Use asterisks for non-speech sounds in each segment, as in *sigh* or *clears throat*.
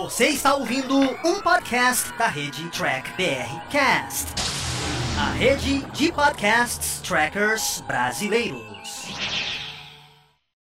Você está ouvindo um podcast da rede Track BR Cast, a rede de podcasts trackers brasileiros.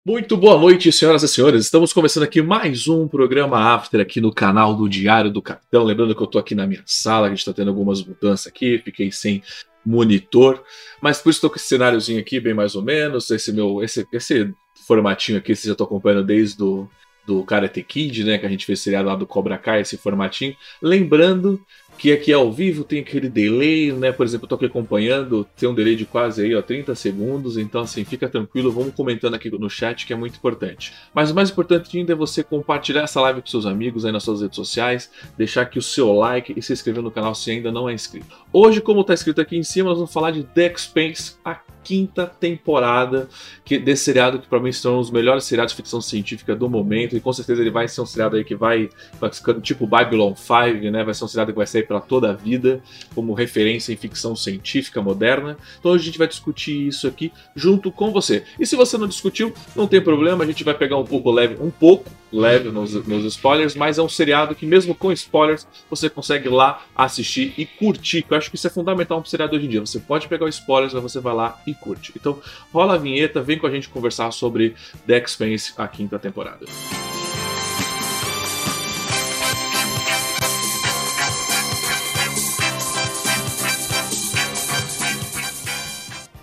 Muito boa noite, senhoras e senhores. Estamos começando aqui mais um programa After aqui no canal do Diário do Capitão. Lembrando que eu estou aqui na minha sala, a gente está tendo algumas mudanças aqui, fiquei sem monitor, mas por isso estou com esse cenáriozinho aqui, bem mais ou menos. Esse meu, esse, esse formatinho aqui, vocês já estão acompanhando desde o do Karate Kid, né? Que a gente fez seriado lá do Cobra Kai, esse formatinho. Lembrando que aqui ao vivo tem aquele delay, né? Por exemplo, eu tô aqui acompanhando, tem um delay de quase aí, ó, 30 segundos, então assim, fica tranquilo, vamos comentando aqui no chat que é muito importante. Mas o mais importante ainda é você compartilhar essa live com seus amigos aí nas suas redes sociais, deixar aqui o seu like e se inscrever no canal se ainda não é inscrito. Hoje, como tá escrito aqui em cima, nós vamos falar de The Expanse, a quinta temporada que, desse seriado que para mim são os melhores seriados de ficção científica do momento e com certeza ele vai ser um seriado aí que vai, vai tipo Babylon 5, né? Vai ser um seriado que vai sair para toda a vida como referência em ficção científica moderna. Então hoje a gente vai discutir isso aqui junto com você. E se você não discutiu, não tem problema, a gente vai pegar um pouco leve, um pouco leve nos, nos spoilers, mas é um seriado que mesmo com spoilers você consegue lá assistir e curtir. Eu acho que isso é fundamental para um seriado hoje em dia. Você pode pegar os spoilers, mas você vai lá e curte. Então rola a vinheta, vem com a gente conversar sobre The Expanse, a quinta temporada.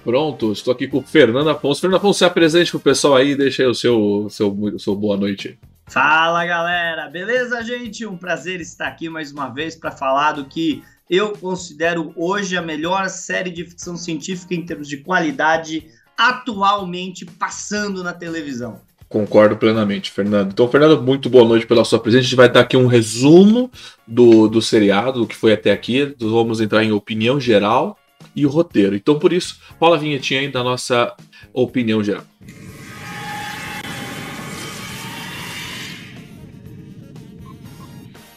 Pronto, estou aqui com o Fernando Afonso. Fernando Afonso, se apresente para o pessoal aí, deixa aí o seu, seu, seu boa noite. Fala galera, beleza, gente? Um prazer estar aqui mais uma vez para falar do que eu considero hoje a melhor série de ficção científica em termos de qualidade atualmente passando na televisão. Concordo plenamente, Fernando. Então, Fernando, muito boa noite pela sua presença. A gente vai dar aqui um resumo do, do seriado, do que foi até aqui. Vamos entrar em opinião geral e o roteiro. Então, por isso, rola a vinhetinha aí da nossa opinião geral.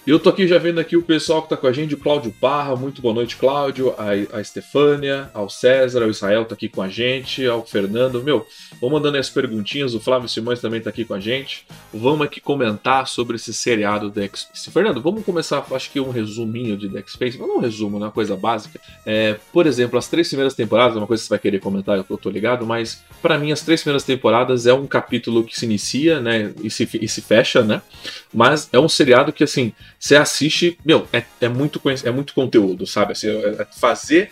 Eu tô aqui já vendo aqui o pessoal que tá com a gente, o Cláudio Parra, muito boa noite, Cláudio, a, a Estefânia, ao César, ao Israel tá aqui com a gente, ao Fernando, meu, vou mandando as perguntinhas, o Flávio Simões também tá aqui com a gente, vamos aqui comentar sobre esse seriado The X Fernando, vamos começar, acho que um resuminho de The Space, mas não um resumo, né, uma coisa básica. É, por exemplo, as três primeiras temporadas, é uma coisa que você vai querer comentar, eu tô ligado, mas para mim as três primeiras temporadas é um capítulo que se inicia, né, e se, e se fecha, né, mas é um seriado que, assim, você assiste, meu, é, é, muito, é muito conteúdo, sabe? Assim, é, é fazer.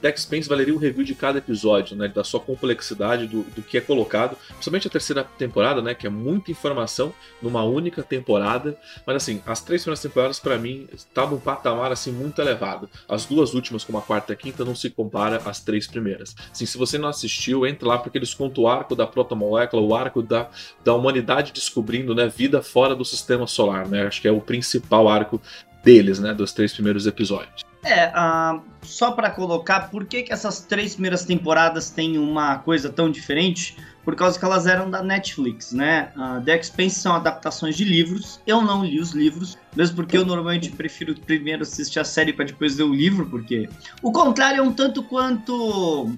Dex Spence valeria um review de cada episódio, né? Da sua complexidade, do, do que é colocado. Principalmente a terceira temporada, né? Que é muita informação numa única temporada. Mas assim, as três primeiras temporadas, para mim, tá num patamar assim muito elevado. As duas últimas, como a quarta e a quinta, não se compara às três primeiras. Assim, se você não assistiu, entre lá, porque eles contam o arco da protomolécula, o arco da, da humanidade descobrindo né, vida fora do sistema solar, né? Acho que é o principal arco deles, né, dos três primeiros episódios. É, uh, só para colocar, por que, que essas três primeiras temporadas têm uma coisa tão diferente? Por causa que elas eram da Netflix, né? Uh, The Expanse são adaptações de livros. Eu não li os livros, mesmo porque eu normalmente prefiro primeiro assistir a série para depois ler o livro, porque o contrário é um tanto quanto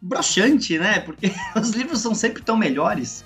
broxante, né? Porque *laughs* os livros são sempre tão melhores.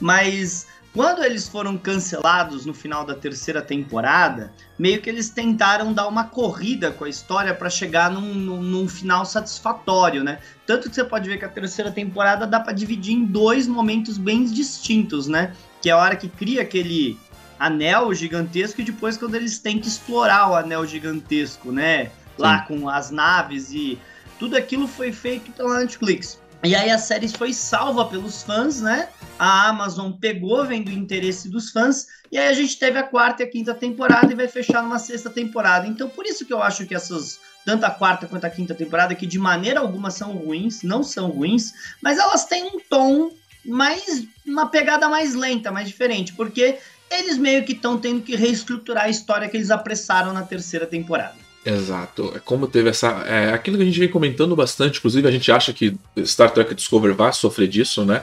Mas quando eles foram cancelados no final da terceira temporada, meio que eles tentaram dar uma corrida com a história para chegar num, num, num, final satisfatório, né? Tanto que você pode ver que a terceira temporada dá para dividir em dois momentos bem distintos, né? Que é a hora que cria aquele anel gigantesco e depois quando eles têm que explorar o anel gigantesco, né? Lá Sim. com as naves e tudo aquilo foi feito pela Netflix. E aí a série foi salva pelos fãs, né? A Amazon pegou, vendo o interesse dos fãs, e aí a gente teve a quarta e a quinta temporada e vai fechar numa sexta temporada. Então, por isso que eu acho que essas, tanto a quarta quanto a quinta temporada, que de maneira alguma são ruins, não são ruins, mas elas têm um tom mais, uma pegada mais lenta, mais diferente, porque eles meio que estão tendo que reestruturar a história que eles apressaram na terceira temporada. Exato. É como teve essa. É, aquilo que a gente vem comentando bastante, inclusive a gente acha que Star Trek Discovery vai sofrer disso, né?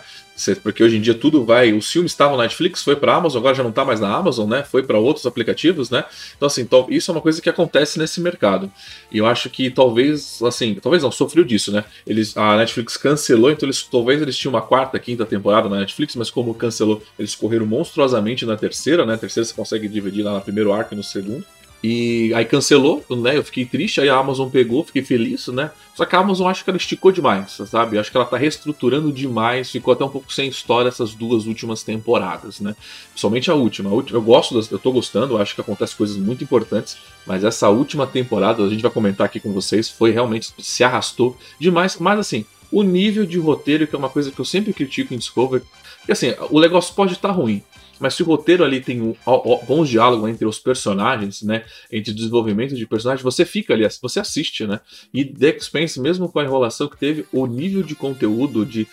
Porque hoje em dia tudo vai. Os filmes estavam na Netflix, foi para Amazon, agora já não está mais na Amazon, né? Foi para outros aplicativos, né? Então, assim, isso é uma coisa que acontece nesse mercado. E eu acho que talvez, assim, talvez não, sofreu disso, né? Eles, a Netflix cancelou, então eles talvez eles tinham uma quarta, quinta temporada na Netflix, mas como cancelou, eles correram monstruosamente na terceira, né? A terceira você consegue dividir lá no primeiro arco e no segundo. E aí cancelou, né? Eu fiquei triste, aí a Amazon pegou, fiquei feliz, né? Só que a Amazon acho que ela esticou demais, sabe? Acho que ela tá reestruturando demais, ficou até um pouco sem história essas duas últimas temporadas, né? Somente a última. A última eu gosto, das, eu tô gostando, acho que acontece coisas muito importantes, mas essa última temporada, a gente vai comentar aqui com vocês, foi realmente se arrastou demais, mas assim, o nível de roteiro, que é uma coisa que eu sempre critico em Discovery, que assim, o negócio pode estar tá ruim, mas se o roteiro ali tem um, bons diálogos entre os personagens, né? Entre desenvolvimento de personagens, você fica ali, você assiste, né? E The Expanse, mesmo com a enrolação que teve, o nível de conteúdo, de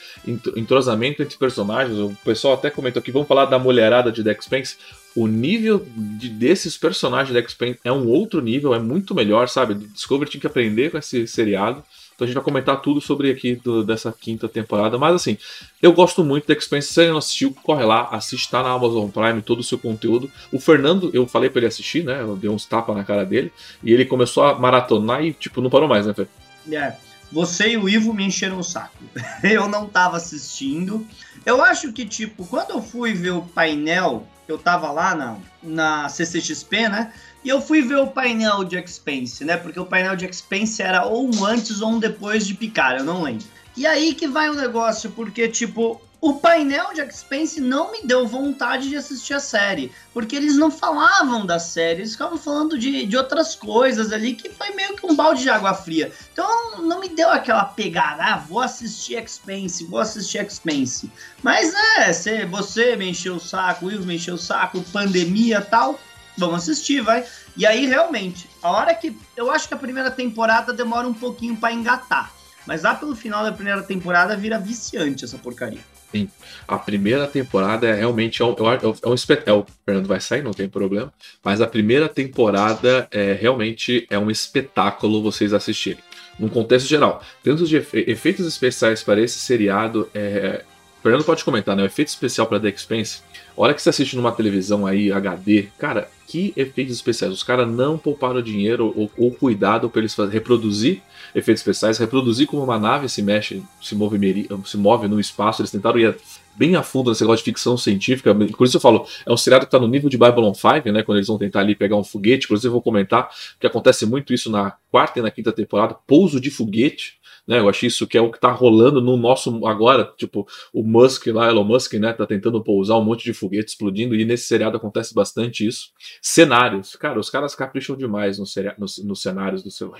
entrosamento entre personagens, o pessoal até comentou aqui, vamos falar da mulherada de The Expanse, o nível de, desses personagens de X-Men é um outro nível, é muito melhor, sabe? Discovery tinha que aprender com esse seriado. Então a gente vai comentar tudo sobre aqui do, dessa quinta temporada. Mas assim, eu gosto muito da Expanse. Se você não assistiu, corre lá, assiste, tá na Amazon Prime todo o seu conteúdo. O Fernando, eu falei para ele assistir, né? Eu dei uns tapas na cara dele. E ele começou a maratonar e, tipo, não parou mais, né, Fê? É. Você e o Ivo me encheram o saco. *laughs* eu não tava assistindo. Eu acho que, tipo, quando eu fui ver o painel, eu tava lá na, na CCXP, né? E eu fui ver o painel de Expense, né? Porque o painel de Expense era ou um antes ou um depois de Picar, eu não lembro. E aí que vai o negócio, porque, tipo, o painel de Expense não me deu vontade de assistir a série, porque eles não falavam da série, eles ficavam falando de, de outras coisas ali, que foi meio que um balde de água fria. Então não me deu aquela pegada, ah, vou assistir Expense, vou assistir Expense. Mas é, você, você me encheu o saco, o Will me encheu o saco, pandemia tal, vamos assistir, vai. E aí, realmente, a hora que. Eu acho que a primeira temporada demora um pouquinho para engatar. Mas lá pelo final da primeira temporada vira viciante essa porcaria. Sim. A primeira temporada é realmente é um, é um espetáculo. O Fernando vai sair, não tem problema. Mas a primeira temporada é realmente é um espetáculo vocês assistirem. Num contexto geral. Tanto de efe efeitos especiais para esse seriado. É... O Fernando pode comentar, né? O efeito especial para The Expense. Hora que você assiste numa televisão aí, HD, cara, que efeitos especiais. Os caras não pouparam dinheiro ou, ou cuidado para eles reproduzir efeitos especiais, reproduzir como uma nave se mexe, se move, se move no espaço. Eles tentaram ir bem a fundo nesse negócio de ficção científica. Por isso eu falo, é um seriado que está no nível de Babylon 5, né? Quando eles vão tentar ali pegar um foguete. Inclusive eu vou comentar que acontece muito isso na quarta e na quinta temporada, pouso de foguete. Né, eu acho isso que é o que está rolando no nosso agora, tipo, o Musk lá, Elon Musk, né, tá tentando pousar um monte de foguete explodindo e nesse seriado acontece bastante isso. Cenários, cara, os caras capricham demais nos no, no cenários do seu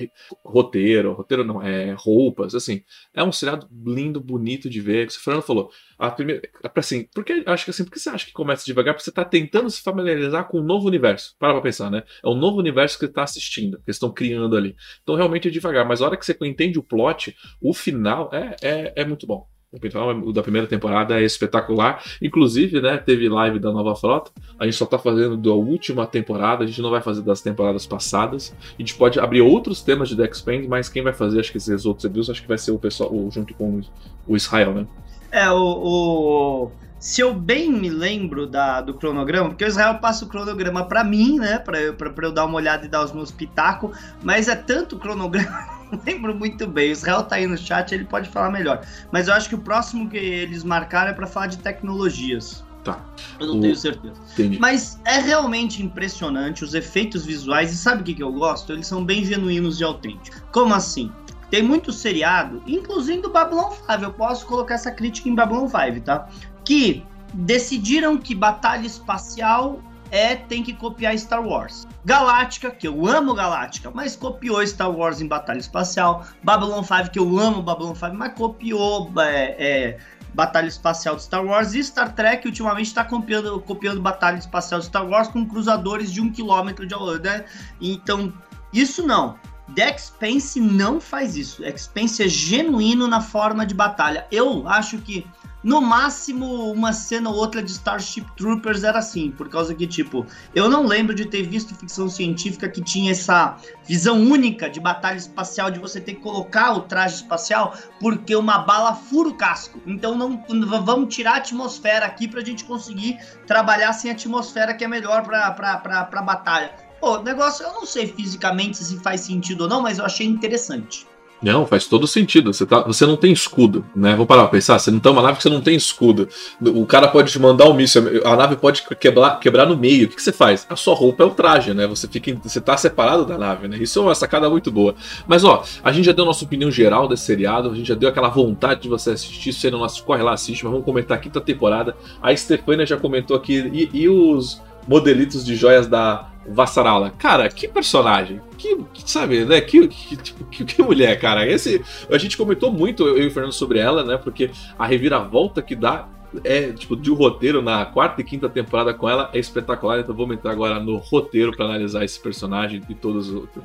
roteiro, roteiro não, é roupas, assim, é um seriado lindo, bonito de ver. O Fernando falou, a primeira, assim, porque acho que assim, porque você acha que começa devagar? Porque você está tentando se familiarizar com um novo universo. Para pra pensar, né? É um novo universo que você tá assistindo, que estão criando ali. Então realmente é devagar, mas a hora que você entende o plot, o final é, é, é muito bom. O final da primeira temporada é espetacular. Inclusive, né, teve live da nova frota. A gente só tá fazendo da última temporada, a gente não vai fazer das temporadas passadas. A gente pode abrir outros temas de The mas quem vai fazer, acho que esses outros reviews, acho que vai ser o pessoal junto com o Israel, né? É, o, o, Se eu bem me lembro da, do cronograma, porque o Israel passa o cronograma para mim, né? Pra eu, pra, pra eu dar uma olhada e dar os meus pitacos, mas é tanto cronograma. *laughs* Não lembro muito bem. O Israel tá aí no chat, ele pode falar melhor. Mas eu acho que o próximo que eles marcaram é para falar de tecnologias. Tá. Eu não o... tenho certeza. Entendi. Mas é realmente impressionante os efeitos visuais. E sabe o que, que eu gosto? Eles são bem genuínos e autênticos. Como assim? Tem muito seriado, inclusive do Babylon 5, eu posso colocar essa crítica em Babylon 5, tá? Que decidiram que batalha espacial é tem que copiar Star Wars. Galáctica, que eu amo Galáctica, mas copiou Star Wars em batalha espacial. Babylon 5, que eu amo Babylon 5, mas copiou é, é, batalha espacial de Star Wars. E Star Trek ultimamente está copiando, copiando batalha espacial de Star Wars com cruzadores de um quilômetro de altura, né? Então, isso não. The Expense não faz isso. Expense é genuíno na forma de batalha. Eu acho que No máximo, uma cena ou outra de Starship Troopers era assim, por causa que, tipo, eu não lembro de ter visto ficção científica que tinha essa visão única de batalha espacial, de você ter que colocar o traje espacial porque uma bala fura o casco. Então não vamos tirar a atmosfera aqui pra gente conseguir trabalhar sem atmosfera, que é melhor pra, pra, pra, pra batalha. Pô, negócio, eu não sei fisicamente se faz sentido ou não, mas eu achei interessante. Não, faz todo sentido. Você, tá, você não tem escudo, né? Vamos parar pra pensar. Você não tem uma nave que você não tem escudo. O cara pode te mandar um míssil, a nave pode quebrar, quebrar no meio. O que, que você faz? A sua roupa é o traje, né? Você, fica, você tá separado da nave, né? Isso é uma sacada muito boa. Mas, ó, a gente já deu nossa opinião geral desse seriado, a gente já deu aquela vontade de você assistir. Se você não assiste, corre lá, assiste, mas vamos comentar a quinta temporada. A Stefania já comentou aqui. E, e os modelitos de joias da Vassarala. Cara, que personagem. Que, que sabe, né? Que, que, tipo, que, que, mulher, cara. Esse, a gente comentou muito, eu e o Fernando, sobre ela, né? Porque a reviravolta que dá é, tipo, de um roteiro na quarta e quinta temporada com ela é espetacular. Então vamos entrar agora no roteiro para analisar esse personagem e todos os outros.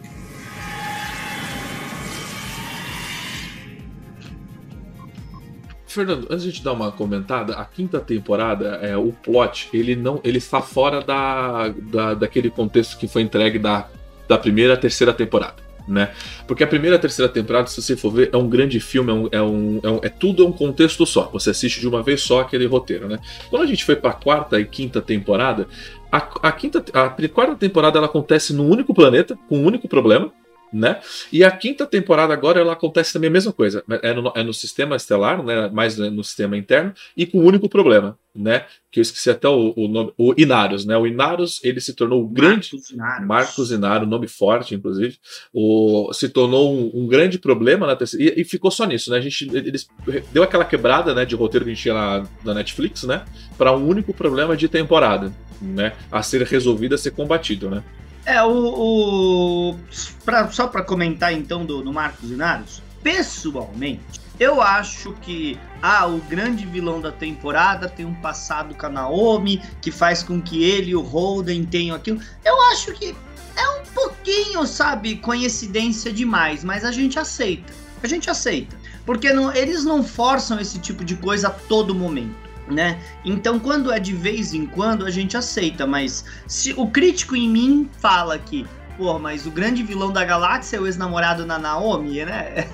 Fernando, antes de a gente dar uma comentada, a quinta temporada, é, o plot, ele não, ele está fora da, da, daquele contexto que foi entregue da, da primeira à terceira temporada. Né? Porque a primeira e a terceira temporada, se você for ver, é um grande filme, é, um, é, um, é, um, é tudo é um contexto só. Você assiste de uma vez só aquele roteiro, né? Quando a gente foi para a quarta e quinta temporada, a, a, quinta, a quarta temporada ela acontece num único planeta, com um único problema, né? E a quinta temporada agora ela acontece também a mesma coisa. É no, é no sistema estelar, né? mais no sistema interno, e com um único problema, né? Que eu esqueci até o, o nome, o Inarus, né? O Inarus ele se tornou o grande Inarus. Marcos Inaro, nome forte, inclusive, o, se tornou um, um grande problema na terceira, e, e, ficou só nisso, né? A gente eles deu aquela quebrada, né, de roteiro que a gente tinha na, na Netflix, né? Para um único problema de temporada, né? A ser resolvido, a ser combatido, né? É, o. o pra, só para comentar então do, do Marcos Inaros, pessoalmente, eu acho que ah, o grande vilão da temporada tem um passado com a Naomi que faz com que ele e o Holden tenham aquilo. Eu acho que é um pouquinho, sabe, coincidência demais, mas a gente aceita. A gente aceita. Porque não, eles não forçam esse tipo de coisa a todo momento né? Então, quando é de vez em quando, a gente aceita, mas se o crítico em mim fala que Pô, mas o grande vilão da galáxia é o ex-namorado da Naomi, né?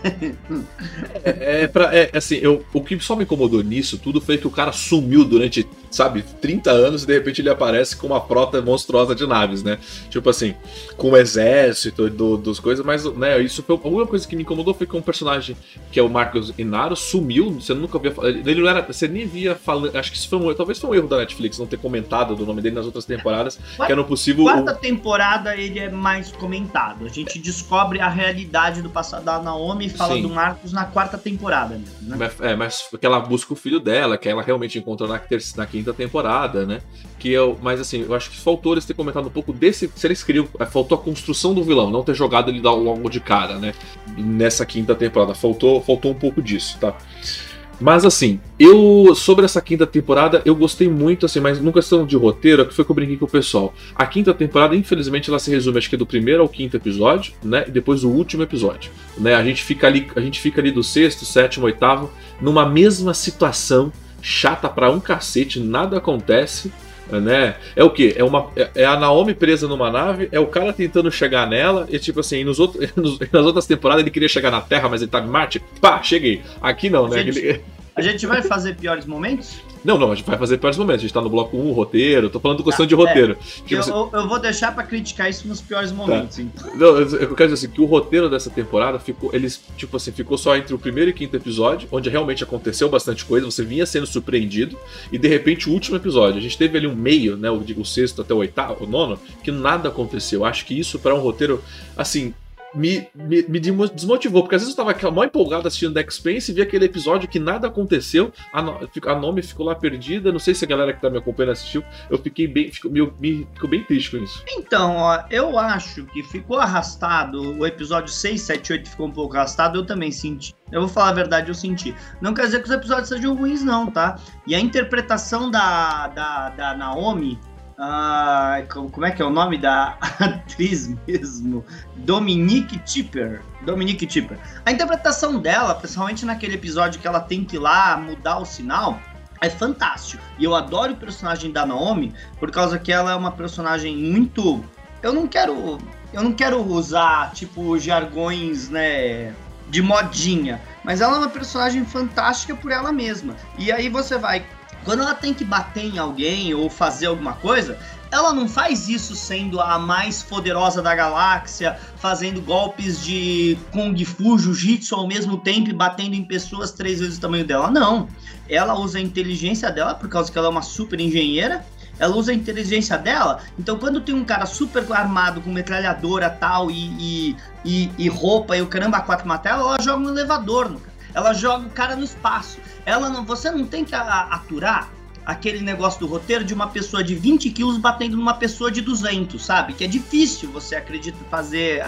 *laughs* é, é, pra, é, assim, eu, o que só me incomodou nisso tudo foi que o cara sumiu durante, sabe, 30 anos e de repente ele aparece com uma frota monstruosa de naves, né? Tipo assim, com o exército do, dos coisas, mas, né, isso foi a única coisa que me incomodou foi que um personagem que é o Marcos Inaro sumiu, você nunca via ele não era, você nem via falando, acho que isso foi um, talvez foi um erro da Netflix não ter comentado do nome dele nas outras temporadas, quarta, *laughs* que era possível. Quarta o... temporada ele é mais comentado. A gente descobre a realidade do passado da Naomi e fala Sim. do Marcos na quarta temporada mesmo, né? É, mas que ela busca o filho dela, que ela realmente encontrou na, na quinta temporada, né? Que eu, mas assim, eu acho que faltou eles ter comentado um pouco desse. Se eles queriam. É, faltou a construção do vilão, não ter jogado ele logo de cara, né? Nessa quinta temporada. Faltou, faltou um pouco disso, tá? Mas assim, eu sobre essa quinta temporada eu gostei muito, assim, mas numa questão de roteiro, é que foi que eu brinquei com o pessoal. A quinta temporada, infelizmente, ela se resume acho que do primeiro ao quinto episódio, né? E depois o último episódio. Né? A gente fica ali, a gente fica ali do sexto, sétimo, oitavo, numa mesma situação, chata pra um cacete, nada acontece né? É o que? É, uma, é, é a Naomi presa numa nave, é o cara tentando chegar nela, e tipo assim, nos outros, *laughs* nas outras temporadas ele queria chegar na Terra, mas ele tava em Marte. Pá, cheguei. Aqui não, né? Gente, a gente vai fazer piores momentos? Não, não, a gente vai fazer piores momentos. A gente tá no bloco 1, roteiro, tô falando questão tá, de roteiro. É, eu, você... eu, vou deixar para criticar isso nos piores momentos, tá. então. Não, eu quero dizer assim, que o roteiro dessa temporada ficou. Eles, tipo assim, ficou só entre o primeiro e quinto episódio, onde realmente aconteceu bastante coisa, você vinha sendo surpreendido, e de repente o último episódio. A gente teve ali um meio, né? O, o sexto até o oitavo, o nono, que nada aconteceu. Acho que isso, para um roteiro, assim, me, me, me, desmotivou, porque às vezes eu tava mó empolgado assistindo The Expanse e vi aquele episódio que nada aconteceu, a, no, a nome ficou lá perdida, não sei se a galera que tá me acompanhando assistiu, eu fiquei bem, fico, me, me, fico bem triste com isso. Então, ó, eu acho que ficou arrastado, o episódio 6, 7, 8 ficou um pouco arrastado, eu também senti. Eu vou falar a verdade, eu senti. Não quer dizer que os episódios sejam ruins, não, tá? E a interpretação da, da, da Naomi ah, como é que é o nome da *laughs* atriz mesmo? Dominique Tipper. Dominique Tipper. A interpretação dela, principalmente naquele episódio que ela tem que ir lá mudar o sinal, é fantástico. E eu adoro o personagem da Naomi por causa que ela é uma personagem muito. Eu não quero. Eu não quero usar, tipo, jargões, né? De modinha. Mas ela é uma personagem fantástica por ela mesma. E aí você vai. Quando ela tem que bater em alguém ou fazer alguma coisa, ela não faz isso sendo a mais poderosa da galáxia, fazendo golpes de Kung Fu, Jiu-Jitsu ao mesmo tempo e batendo em pessoas três vezes o tamanho dela. Não. Ela usa a inteligência dela, por causa que ela é uma super engenheira. Ela usa a inteligência dela. Então, quando tem um cara super armado com metralhadora tal e, e, e, e roupa e o caramba quatro mata ela, joga no elevador, no, ela joga o cara no espaço. Ela não, você não tem que aturar aquele negócio do roteiro de uma pessoa de 20 quilos batendo numa pessoa de 200, sabe? Que é difícil você acredita fazer,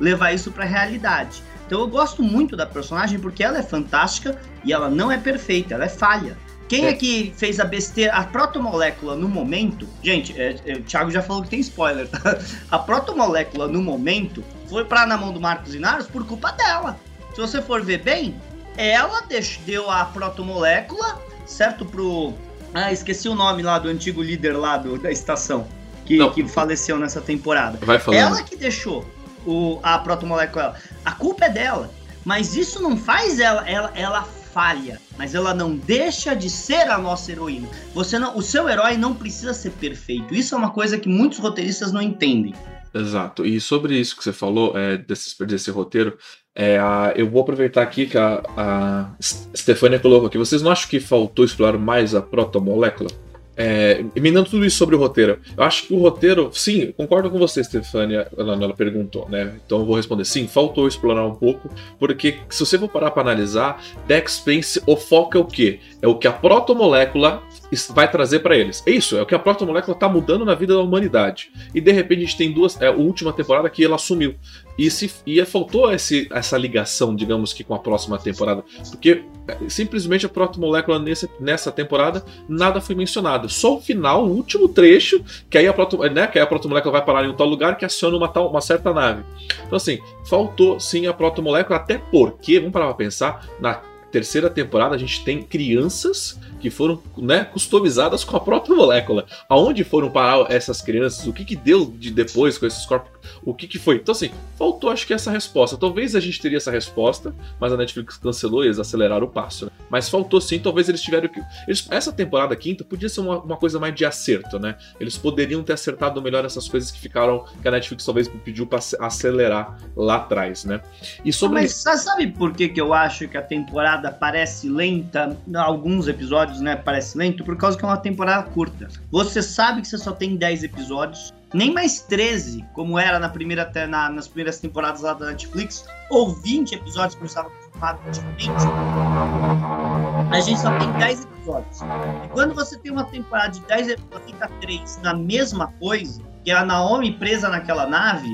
levar isso pra realidade. Então eu gosto muito da personagem porque ela é fantástica e ela não é perfeita, ela é falha. Quem é, é que fez a besteira, a protomolécula no momento? Gente, é, é, o Thiago já falou que tem spoiler, tá? A protomolécula no momento foi para na mão do Marcos Inaros por culpa dela. Se você for ver bem, ela deu a protomolécula, certo, pro ah, esqueci o nome lá do antigo líder lá do, da estação. Que, que faleceu nessa temporada. Vai falando. Ela que deixou o, a protomolécula. A culpa é dela. Mas isso não faz ela, ela, ela falha, mas ela não deixa de ser a nossa heroína. Você não, o seu herói não precisa ser perfeito. Isso é uma coisa que muitos roteiristas não entendem. Exato. E sobre isso que você falou, é, desse, desse roteiro, é, eu vou aproveitar aqui que a, a Stefania colocou aqui. Vocês não acham que faltou explorar mais a protomolécula? É, emendando tudo isso sobre o roteiro. Eu acho que o roteiro, sim, concordo com você, Stefania, ela, ela perguntou, né? Então eu vou responder sim, faltou explorar um pouco, porque se você for parar para analisar, Dex Space, o foco é o quê? É o que a protomolécula vai trazer para eles. É isso, é o que a protomolécula tá mudando na vida da humanidade. E de repente a gente tem duas, é a última temporada que ela sumiu. E, se, e faltou esse, essa ligação, digamos que com a próxima temporada. Porque é, simplesmente a protomolécula nesse, nessa temporada nada foi mencionado. Só o final, o último trecho, que aí a, proto, né, que aí a protomolécula vai parar em um tal lugar que aciona uma, tal, uma certa nave. Então, assim, faltou sim a protomolécula, até porque, vamos parar pra pensar, na terceira temporada a gente tem crianças que foram né, customizadas com a própria molécula. Aonde foram parar essas crianças? O que, que deu de depois com esses corpos? O que, que foi? Então, assim, faltou acho que essa resposta. Talvez a gente teria essa resposta, mas a Netflix cancelou e eles aceleraram o passo. Né? Mas faltou sim, talvez eles tiveram que. Eles... Essa temporada quinta podia ser uma, uma, coisa mais de acerto, né? Eles poderiam ter acertado melhor essas coisas que ficaram. que a Netflix talvez pediu para acelerar lá atrás, né? E sobre. Mas sabe por que, que eu acho que a temporada parece lenta, alguns episódios, né, parece lento, por causa que é uma temporada curta. Você sabe que você só tem 10 episódios, nem mais 13, como era na primeira, na, nas primeiras temporadas lá da Netflix, ou 20 episódios que eu estava acostumado antigamente. A gente só tem 10 episódios. E quando você tem uma temporada de 10 episódios, fica 3 na mesma coisa, que é a Naomi presa naquela nave,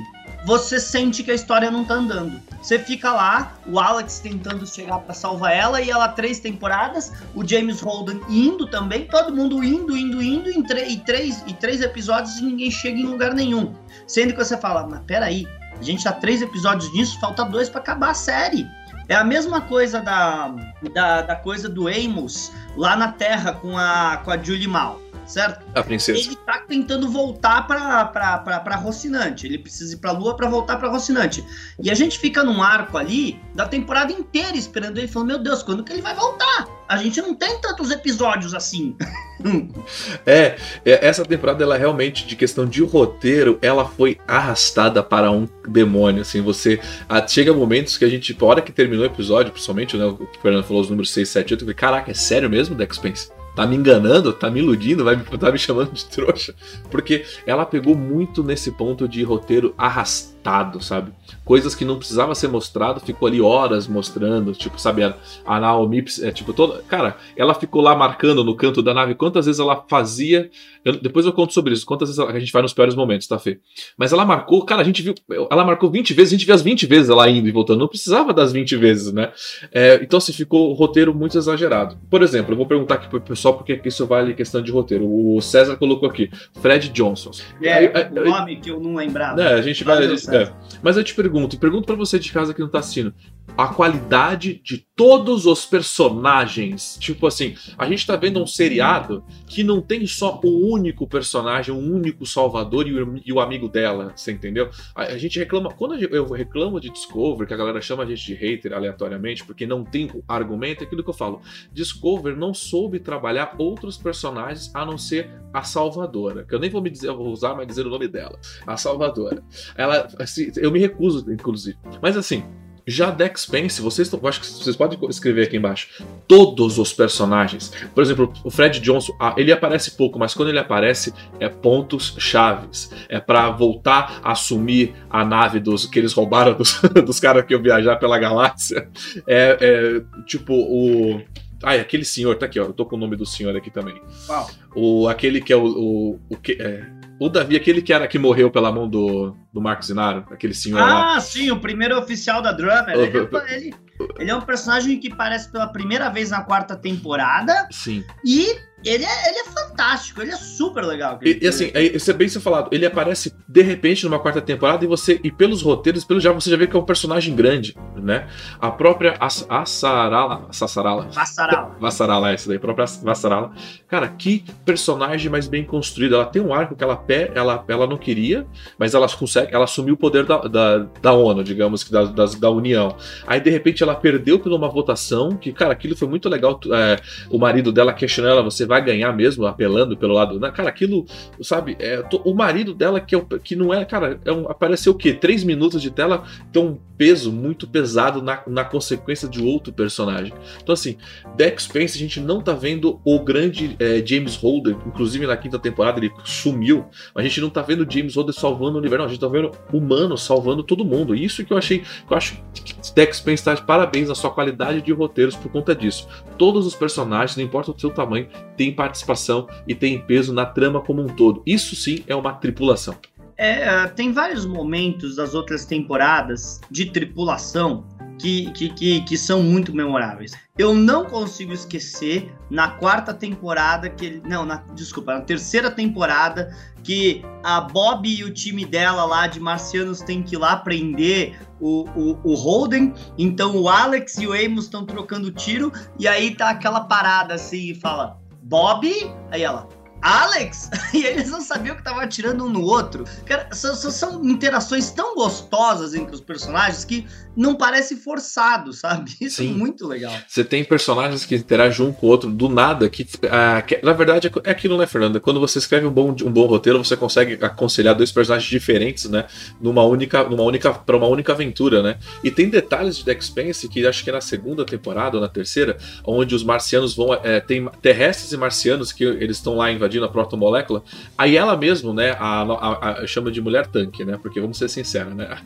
você sente que a história não tá andando. Você fica lá, o Alex tentando chegar para salvar ela e ela três temporadas, o James Holden indo também, todo mundo indo, indo, indo, em e, três, e três episódios e ninguém chega em lugar nenhum. Sendo que você fala, mas peraí, a gente tá três episódios disso, falta dois para acabar a série. É a mesma coisa da, da, da coisa do Amos lá na Terra com a, com a Julie Mal certo? A princesa. Ele tá tentando voltar pra, pra, pra, pra Rocinante. Ele precisa ir pra Lua para voltar pra Rocinante. E a gente fica num arco ali da temporada inteira esperando ele, falando: Meu Deus, quando que ele vai voltar? A gente não tem tantos episódios assim. *laughs* é, é, essa temporada, ela realmente, de questão de roteiro, ela foi arrastada para um demônio. Assim, você. Chega momentos que a gente, tipo, a hora que terminou o episódio, principalmente, né, o que o Fernando falou, os números 6, 7, 8, eu falei: Caraca, é sério mesmo, Dex Spence? Tá me enganando, tá me iludindo, vai tá me chamando de trouxa. Porque ela pegou muito nesse ponto de roteiro arrastado, sabe? Coisas que não precisava ser mostrado, ficou ali horas mostrando, tipo, sabe, a, a Naomi, é, tipo, toda. Cara, ela ficou lá marcando no canto da nave quantas vezes ela fazia. Eu, depois eu conto sobre isso, quantas vezes a gente vai nos piores momentos, tá, Fê? Mas ela marcou, cara, a gente viu. Ela marcou 20 vezes, a gente viu as 20 vezes ela indo e voltando. Não precisava das 20 vezes, né? É, então, assim, ficou o roteiro muito exagerado. Por exemplo, eu vou perguntar aqui pro pessoal porque isso vale questão de roteiro. O César colocou aqui, Fred Johnson. É, aí, o nome que eu não lembrava. É, a gente vai. É, mas eu te pergunto, pergunto para você de casa que não tá assistindo. A qualidade de todos os personagens. Tipo assim, a gente tá vendo um seriado que não tem só um único personagem, um único salvador e o, amigo dela, você entendeu? A, a, gente reclama, quando eu reclamo de Discover, que a galera chama a gente de hater aleatoriamente, porque não tem argumento, é aquilo que eu falo. Discover não soube trabalhar outros personagens a não ser a salvadora, que eu nem vou me dizer, vou usar, mas dizer o nome dela. A salvadora. Ela, assim, eu me recuso, inclusive. Mas assim, já Dex Spence, vocês acho que vocês podem escrever aqui embaixo. Todos os personagens. Por exemplo, o Fred Johnson, ah, ele aparece pouco, mas quando ele aparece é pontos chaves. É para voltar a assumir a nave dos que eles roubaram dos, *laughs* dos caras que iam viajar pela galáxia. É, é tipo o ah, é aquele senhor, tá aqui, ó. Eu tô com o nome do senhor aqui também. Uau. O, aquele que é o. O, o, que, é, o Davi, aquele que era que morreu pela mão do, do Marco Zinaro, aquele senhor ah, lá. Sim, o primeiro oficial da Drummer. Ele, é ele, ele, é um personagem que aparece pela primeira vez na quarta temporada. Sim. E ele é, ele é fantástico, ele é super legal. E, e, assim, é, isso é bem ser falado. Ele aparece de repente numa quarta temporada e você, e pelos roteiros, pelo já você já vê que é um personagem grande, né? A própria Assarala, Sassarala. Vassarala. Vassarala, essa daí, a própria Vassarala. Cara, que personagem mais bem construído. Ela tem um arco que ela, ela, ela não queria, mas ela consegue, ela assumiu o poder da, da, da ONU, digamos que da, da, da União. Aí de repente ela perdeu por uma votação, que, cara, aquilo foi muito legal. É, o marido dela questionou ela, você vai ganhar mesmo apelando pelo lado. Né? Cara, aquilo, sabe, é, o marido dela que, é, que não é, cara, é um, apareceu o quê? Três minutos de tela, tem um peso muito pesado na, na consequência de outro personagem. Então, assim, Dex Spence, a gente não tá vendo o grande é, James Holder, inclusive na quinta temporada ele sumiu, a gente não tá vendo James Holder salvando o universo, não, a gente tá vendo humanos salvando todo mundo. Isso que eu achei, que eu acho que Dex Spence tá de parabéns na sua qualidade de roteiros por conta disso. Todos os personagens, não importa o seu tamanho, têm participação e têm peso na trama como um todo. Isso sim é uma tripulação. É, tem vários momentos das outras temporadas de tripulação que, que, que, que, são muito memoráveis. Eu não consigo esquecer na quarta temporada que ele. Não, na, desculpa, na terceira temporada que a Bob e o time dela lá de marcianos têm que ir lá prender o, o, o Holden. Então o Alex e o Amos estão trocando tiro. E aí tá aquela parada assim e fala: Bob? Aí ela, Alex? *laughs* E eles não sabiam que estavam atirando um no outro. Cara, são, são, interações tão gostosas entre os personagens que não parece forçado, sabe? *laughs* Isso é Sim. é muito legal. Você tem personagens que interagem um com o outro do nada, que, ah, que na verdade é aquilo, né, Fernanda? Quando você escreve um bom, um bom roteiro, você consegue aconselhar dois personagens diferentes, né? Numa única, numa única, para uma única aventura, né? E tem detalhes de Dex Spence que acho que é na segunda temporada ou na terceira, onde os marcianos vão, é, tem terrestres e marcianos que eles estão lá invadindo a protomolécula. Aí ela mesmo, né, a, a, a, chama de mulher tanque, né? Porque vamos ser sinceros, né?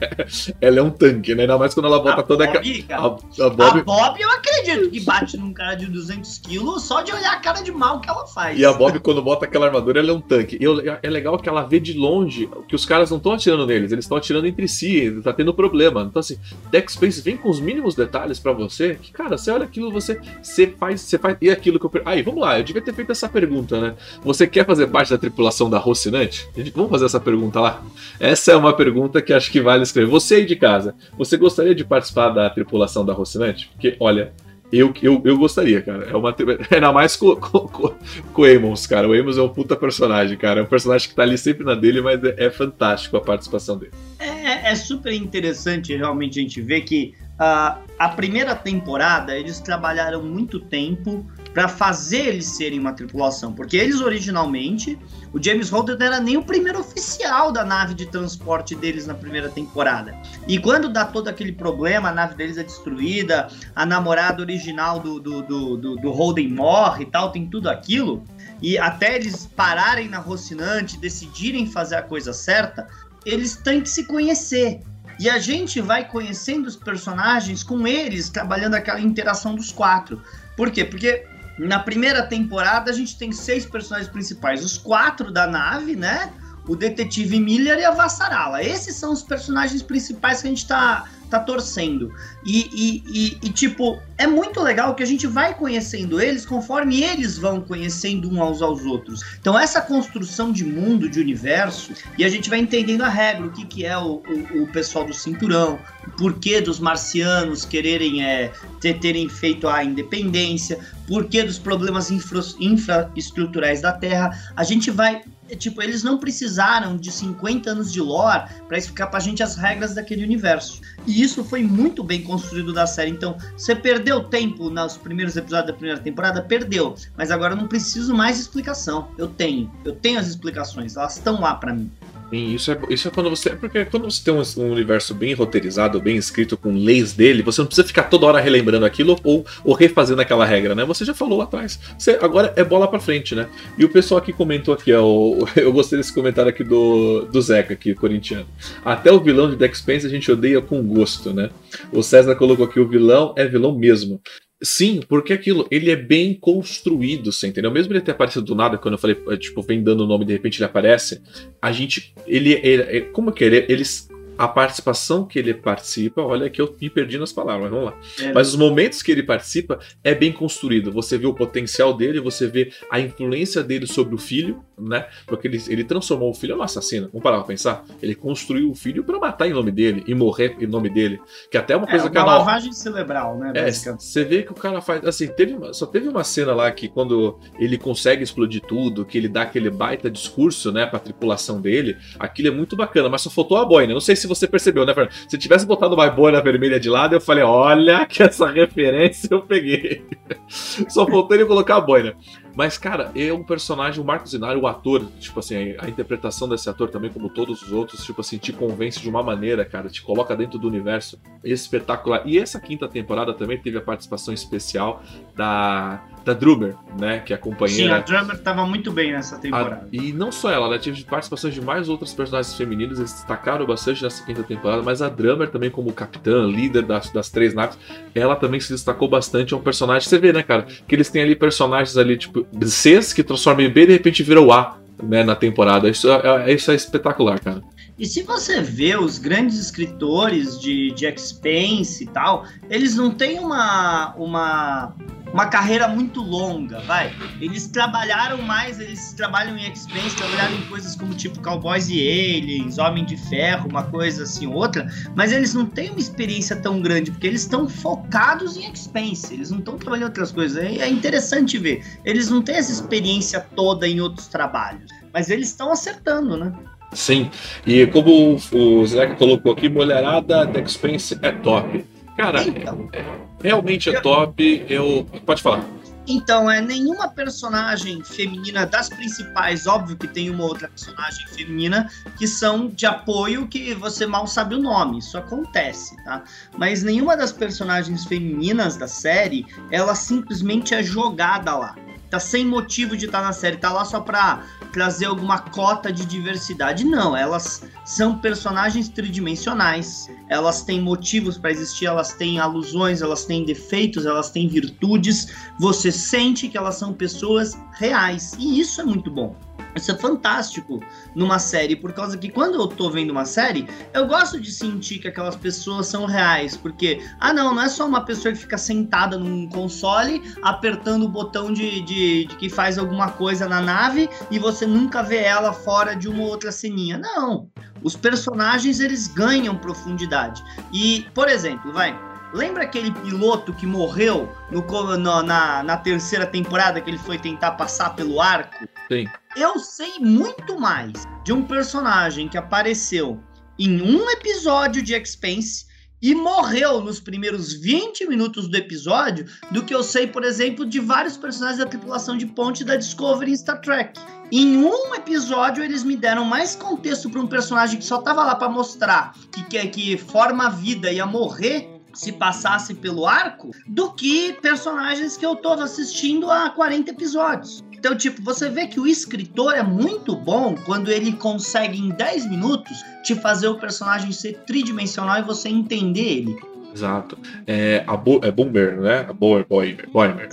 *laughs* ela é um tanque, né? Ainda mais quando ela bota a toda Bob, a, a, Bob... a Bob, eu acredito que bate num cara de 200 quilos só de olhar a cara de mal que ela faz. E a Bob, quando bota aquela armadura, ela é um tanque. E é legal que ela vê de longe que os caras não estão atirando neles, eles estão atirando entre si, tá tendo problema. Então, assim, Dex Space vem com os mínimos detalhes para você, que, cara, você olha aquilo, você, você faz, você faz. E aquilo que eu. Aí, vamos lá, eu devia ter feito essa pergunta, né? Você quer fazer parte da tripulação da Rocinante? Vamos fazer essa pergunta lá? Essa é uma pergunta que acho que vale escrever. Você aí de casa, você gostaria de participar da tripulação da Rocinante? Porque, olha, eu, eu, eu gostaria, cara. É uma *laughs* ainda mais com, com, com, com o Amos, cara. O Amos é um puta personagem, cara. É um personagem que tá ali sempre na dele, mas é, é fantástico a participação dele. É, é, super interessante realmente a gente ver que uh, a primeira temporada eles trabalharam muito tempo para fazer eles serem uma tripulação, porque eles originalmente, o James Holden não era nem o primeiro oficial da nave de transporte deles na primeira temporada. E quando dá todo aquele problema, a nave deles é destruída, a namorada original do, do, do, do, do Holden morre e tal, tem tudo aquilo, e até eles pararem na Rocinante, decidirem fazer a coisa certa, eles têm que se conhecer. E a gente vai conhecendo os personagens com eles, trabalhando aquela interação dos quatro. Por quê? Porque na primeira temporada a gente tem seis personagens principais, os quatro da nave, né? O detetive Miller e a Vassarala. Esses são os personagens principais que a gente tá, tá torcendo. E, e, e, e, tipo, é muito legal que a gente vai conhecendo eles conforme eles vão conhecendo uns aos, aos outros. Então, essa construção de mundo, de universo, e a gente vai entendendo a regra, o que, que é o, o, o pessoal do cinturão, o porquê dos marcianos quererem é, ter, terem feito a independência, porquê dos problemas infra, infraestruturais da Terra. A gente vai tipo, eles não precisaram de 50 anos de lore para explicar pra gente as regras daquele universo. E isso foi muito bem construído da série. Então, você perdeu tempo nos primeiros episódios da primeira temporada? Perdeu. Mas agora eu não preciso mais explicação. Eu tenho. Eu tenho as explicações. Elas estão lá para mim. Sim, isso é, isso é quando você. Porque quando você tem um, um, universo bem roteirizado, bem escrito, com leis dele, você não precisa ficar toda hora relembrando aquilo ou, ou refazendo aquela regra, né? Você já falou lá atrás. Você, agora é bola pra frente, né? E o pessoal aqui comentou aqui, ó, *laughs* eu gostei desse comentário aqui do, do Zeca, aqui, corintiano. Até o vilão de Dex Spence a gente odeia com gosto, né? O César colocou aqui: o vilão é vilão mesmo. Sim, porque aquilo, ele é bem construído, você entendeu? Mesmo ele ter aparecido do nada, quando eu falei, é, tipo, vem dando o nome de repente ele aparece, a gente, ele, ele é, como que ele, eles a participação que ele participa, olha que eu me perdi nas palavras, vamos lá. É. Mas os momentos que ele participa é bem construído. Você vê o potencial dele, você vê a influência dele sobre o filho, né? Porque ele, ele transformou o filho num assassino. Vamos parar pra pensar? Ele construiu o filho para matar em nome dele e morrer em nome dele. Que até é uma coisa é, que uma lavagem cerebral, né? É, você vê que o cara faz. Assim, teve só teve uma cena lá que quando ele consegue explodir tudo, que ele dá aquele baita discurso, né, pra tripulação dele, aquilo é muito bacana, mas só faltou a boina. Não sei se você percebeu, né, Fernando? Se tivesse botado uma boina vermelha de lado, eu falei, olha que essa referência eu peguei. *laughs* Só faltou ele colocar a boina. Mas, cara, é um personagem, o Marcos Inário, o ator, tipo assim, a interpretação desse ator também, como todos os outros, tipo assim, te convence de uma maneira, cara, te coloca dentro do universo espetacular. E essa quinta temporada também teve a participação especial da da Drummer, né? Que é a companheira. Sim, a Drummer tava muito bem nessa temporada. A, e não só ela, ela teve participações de mais outras personagens femininas, eles destacaram bastante nessa quinta temporada, mas a Drummer também, como capitã, líder das, das três naves, ela também se destacou bastante. É um personagem. Você vê, né, cara? Que eles têm ali personagens ali, tipo, Cs que transformam em B e de repente viram A. Né, na temporada. Isso é, é, isso é espetacular, cara. E se você vê os grandes escritores de, de Expense e tal, eles não têm uma, uma uma carreira muito longa, vai. Eles trabalharam mais, eles trabalham em Expense, trabalharam em coisas como tipo Cowboys e Aliens, Homem de Ferro, uma coisa assim, outra, mas eles não têm uma experiência tão grande, porque eles estão focados em Expense, eles não estão trabalhando outras coisas. É interessante ver. Eles não têm essa experiência toda em outros trabalhos, mas eles estão acertando, né? Sim, e como o Zé colocou aqui, mulherada da Expense é top. Cara, então, é, realmente é top. Eu. Pode falar. Então, é nenhuma personagem feminina das principais, óbvio que tem uma outra personagem feminina que são de apoio que você mal sabe o nome, isso acontece, tá? Mas nenhuma das personagens femininas da série, ela simplesmente é jogada lá tá sem motivo de estar tá na série, tá lá só pra trazer alguma cota de diversidade. Não, elas são personagens tridimensionais, elas têm motivos para existir, elas têm alusões, elas têm defeitos, elas têm virtudes. Você sente que elas são pessoas reais, e isso é muito bom. Isso é fantástico numa série, por causa que quando eu tô vendo uma série, eu gosto de sentir que aquelas pessoas são reais, porque, ah não, não é só uma pessoa que fica sentada num console apertando o botão de, de, de que faz alguma coisa na nave e você nunca vê ela fora de uma outra ceninha. Não, os personagens eles ganham profundidade. E, por exemplo, vai, Lembra aquele piloto que morreu no, no, na, na terceira temporada que ele foi tentar passar pelo arco? Sim. Eu sei muito mais de um personagem que apareceu em um episódio de Expense e morreu nos primeiros 20 minutos do episódio do que eu sei, por exemplo, de vários personagens da tripulação de ponte da Discovery em Star Trek. Em um episódio eles me deram mais contexto para um personagem que só tava lá para mostrar que, que que forma a vida ia morrer se passasse pelo arco do que personagens que eu tô assistindo há 40 episódios. Então, tipo, você vê que o escritor é muito bom quando ele consegue em 10 minutos te fazer o personagem ser tridimensional e você entender ele. Exato. É, a Bo é Bomber, né? A Boer, Boimer. Boimer.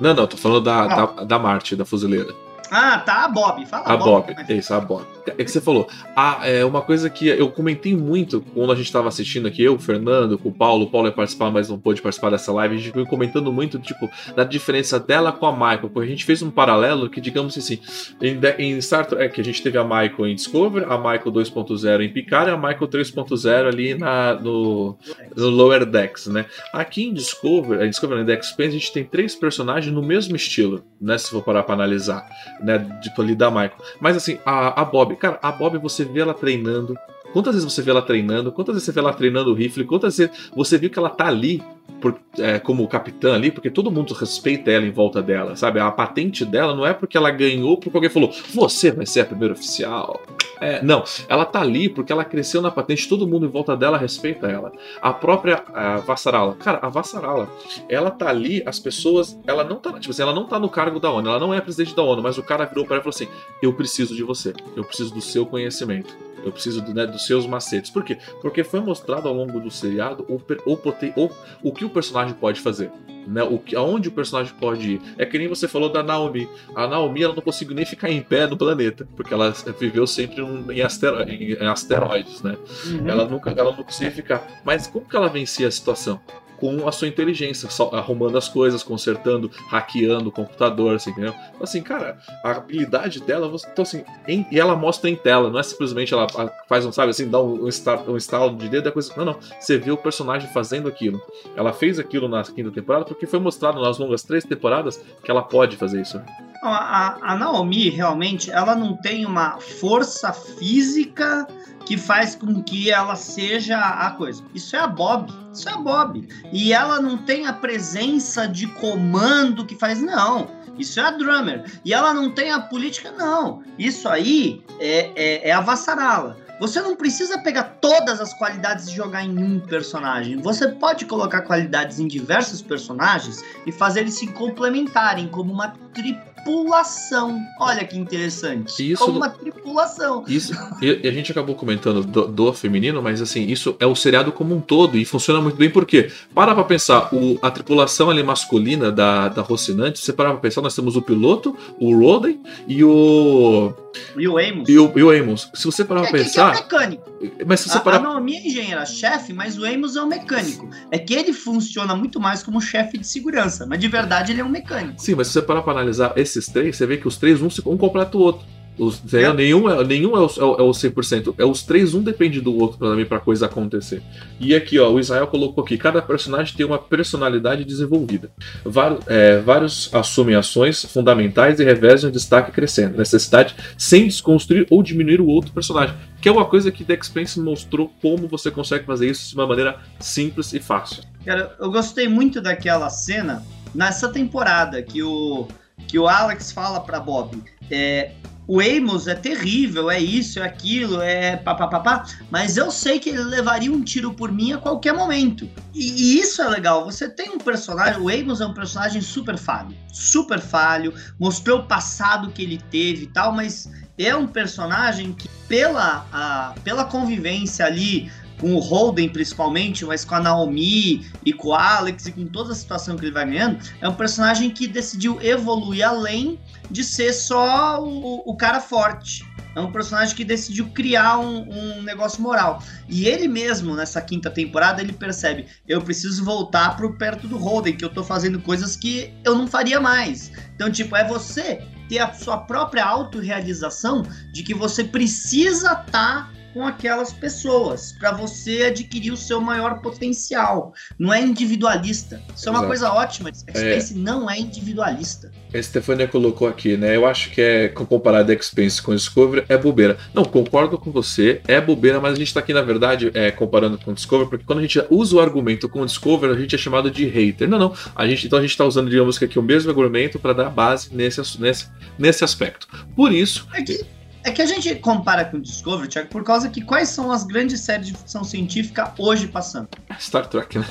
Não, não, tô falando da, ah. da, da Marte, da fuzileira. Ah, tá, a Bob. Fala A Bob, mas- é isso, a Bob. É que você falou. Ah, é uma coisa que eu comentei muito quando a gente estava assistindo aqui, eu, o Fernando, com o Paulo. O Paulo ia participar, mas não pôde participar dessa live. A gente veio comentando muito, tipo, da diferença dela com a Michael. Porque a gente fez um paralelo que, digamos assim, em, em Star Trek, a gente teve a Michael em Discovery, a Michael 2.0 em Picard e a Michael 3.0 ali na, no, no Lower Decks, né? Aqui em Discovery, em Discovery Deck Space, a gente tem três personagens no mesmo estilo, né? Se for parar pra analisar, né? Tipo ali da Michael. Mas assim, a, a Bob, cara, a Bob você vê ela treinando. Quantas vezes você vê ela treinando? Quantas vezes você vê ela treinando o rifle? Quantas vezes você viu que ela tá ali por- é, como capitã ali? Porque todo mundo respeita ela em volta dela, sabe? A patente dela não é porque ela ganhou, porque alguém falou, você vai ser a primeira oficial. É, não, ela tá ali porque ela cresceu na patente, todo mundo em volta dela respeita ela. A própria a Vassarala, cara, a Vassarala, ela tá ali, as pessoas, ela não tá, tipo assim, ela não tá no cargo da ONU, ela não é presidente da ONU, mas o cara virou para ela e falou assim: "Eu preciso de você, eu preciso do seu conhecimento, eu preciso né, dos seus macetes". Por quê? Porque foi mostrado ao longo do seriado o, o, o, o que o personagem pode fazer. Né, o que, aonde o personagem pode ir. É que nem você falou da Naomi. A Naomi ela não conseguiu nem ficar em pé no planeta, porque ela viveu sempre um- em, astero- em- em asteroides, né? Uhum. Ela nunca, ela não conseguia ficar. Mas como que ela vencia a situação? Com a sua inteligência, arrumando as coisas, consertando, hackeando o computador, assim, entendeu? Então, assim, cara, a habilidade dela, então assim, em- e ela mostra em tela, não é simplesmente ela a- faz um, sabe, assim, dá um, um, estar- um estalo de dedo, é coisa. Não, não. Você vê o personagem fazendo aquilo. Ela fez aquilo na quinta temporada porque foi mostrado nas longas três temporadas que ela pode fazer isso. Não, A, a Naomi, realmente, ela não tem uma força física que faz com que ela seja a coisa. Isso é a Bob. Isso é a Bob. E ela não tem a presença de comando que faz. Não. Isso é a Drummer. E ela não tem a política, não. Isso aí é, é, é a Vassarala. Você não precisa pegar todas as qualidades e jogar em um personagem. Você pode colocar qualidades em diversos personagens e fazer eles se complementarem como uma tripulação. Olha que interessante. Isso- Como uma tripulação. Isso, e, e a gente acabou comentando do, do feminino, mas assim, isso é o seriado como um todo e funciona muito bem porque, para pra pensar, o- a tripulação ali masculina da, da Rocinante, se você parar pra pensar, nós temos o piloto, o Roden e o, E o Amos. e o, e o Amos. Se você parar é, pra que, que é pensar, mecânico. mas se você A, a parar Naomi é engenheira-chefe, mas o Amos é o mecânico. É que ele funciona muito mais como chefe de segurança, mas de verdade ele é um mecânico. Sim, mas se você parar pra analisar esses três, você vê que os três, um, se- um completa o outro. Os, entendeu? É. Nenhum, é, nenhum é, o, é, o, é o 100%. É os três, um depende do outro pra, também pra coisa acontecer. E aqui, ó, o Israel colocou aqui: cada personagem tem uma personalidade desenvolvida. Vários, é, vários assumem ações fundamentais e revezam o destaque crescendo. Necessidade sem desconstruir ou diminuir o outro personagem. Que é uma coisa que The Expanse mostrou como você consegue fazer isso de uma maneira simples e fácil. Cara, eu gostei muito daquela cena nessa temporada que o, que o Alex fala pra Bob. É, o Amos é terrível, é isso, é aquilo, é papapá, mas eu sei que ele levaria um tiro por mim a qualquer momento. E, e isso é legal. Você tem um personagem, o Amos é um personagem super falho, super falho, mostrou o passado que ele teve e tal, mas é um personagem que, pela, a, pela convivência ali com o Holden principalmente, mas com a Naomi e com o Alex e com toda a situação que ele vai ganhando, é um personagem que decidiu evoluir além de ser só o, o cara forte. É um personagem que decidiu criar um, um negócio moral. E ele mesmo, nessa quinta temporada, ele percebe: eu preciso voltar pro perto do Holden, que eu tô fazendo coisas que eu não faria mais. Então, tipo, é você ter a sua própria autorrealização de que você precisa estar com aquelas pessoas para você adquirir o seu maior potencial. Não é individualista. Isso é uma Exato. coisa ótima. Expense não é individualista. A Stefania colocou aqui, né? Eu acho que é comparar The Expense com Discovery é bobeira. Não, concordo com você, é bobeira, mas a gente tá aqui, na verdade, é, comparando com Discovery, porque quando a gente usa o argumento com Discovery, a gente é chamado de hater. Não, não. A gente, então a gente tá usando, digamos que aqui o mesmo argumento para dar base nesse, nesse, nesse aspecto. Por isso, É que, é que a gente compara com Discovery, Thiago, por causa que quais são as grandes séries de ficção científica hoje passando? Star Trek, né?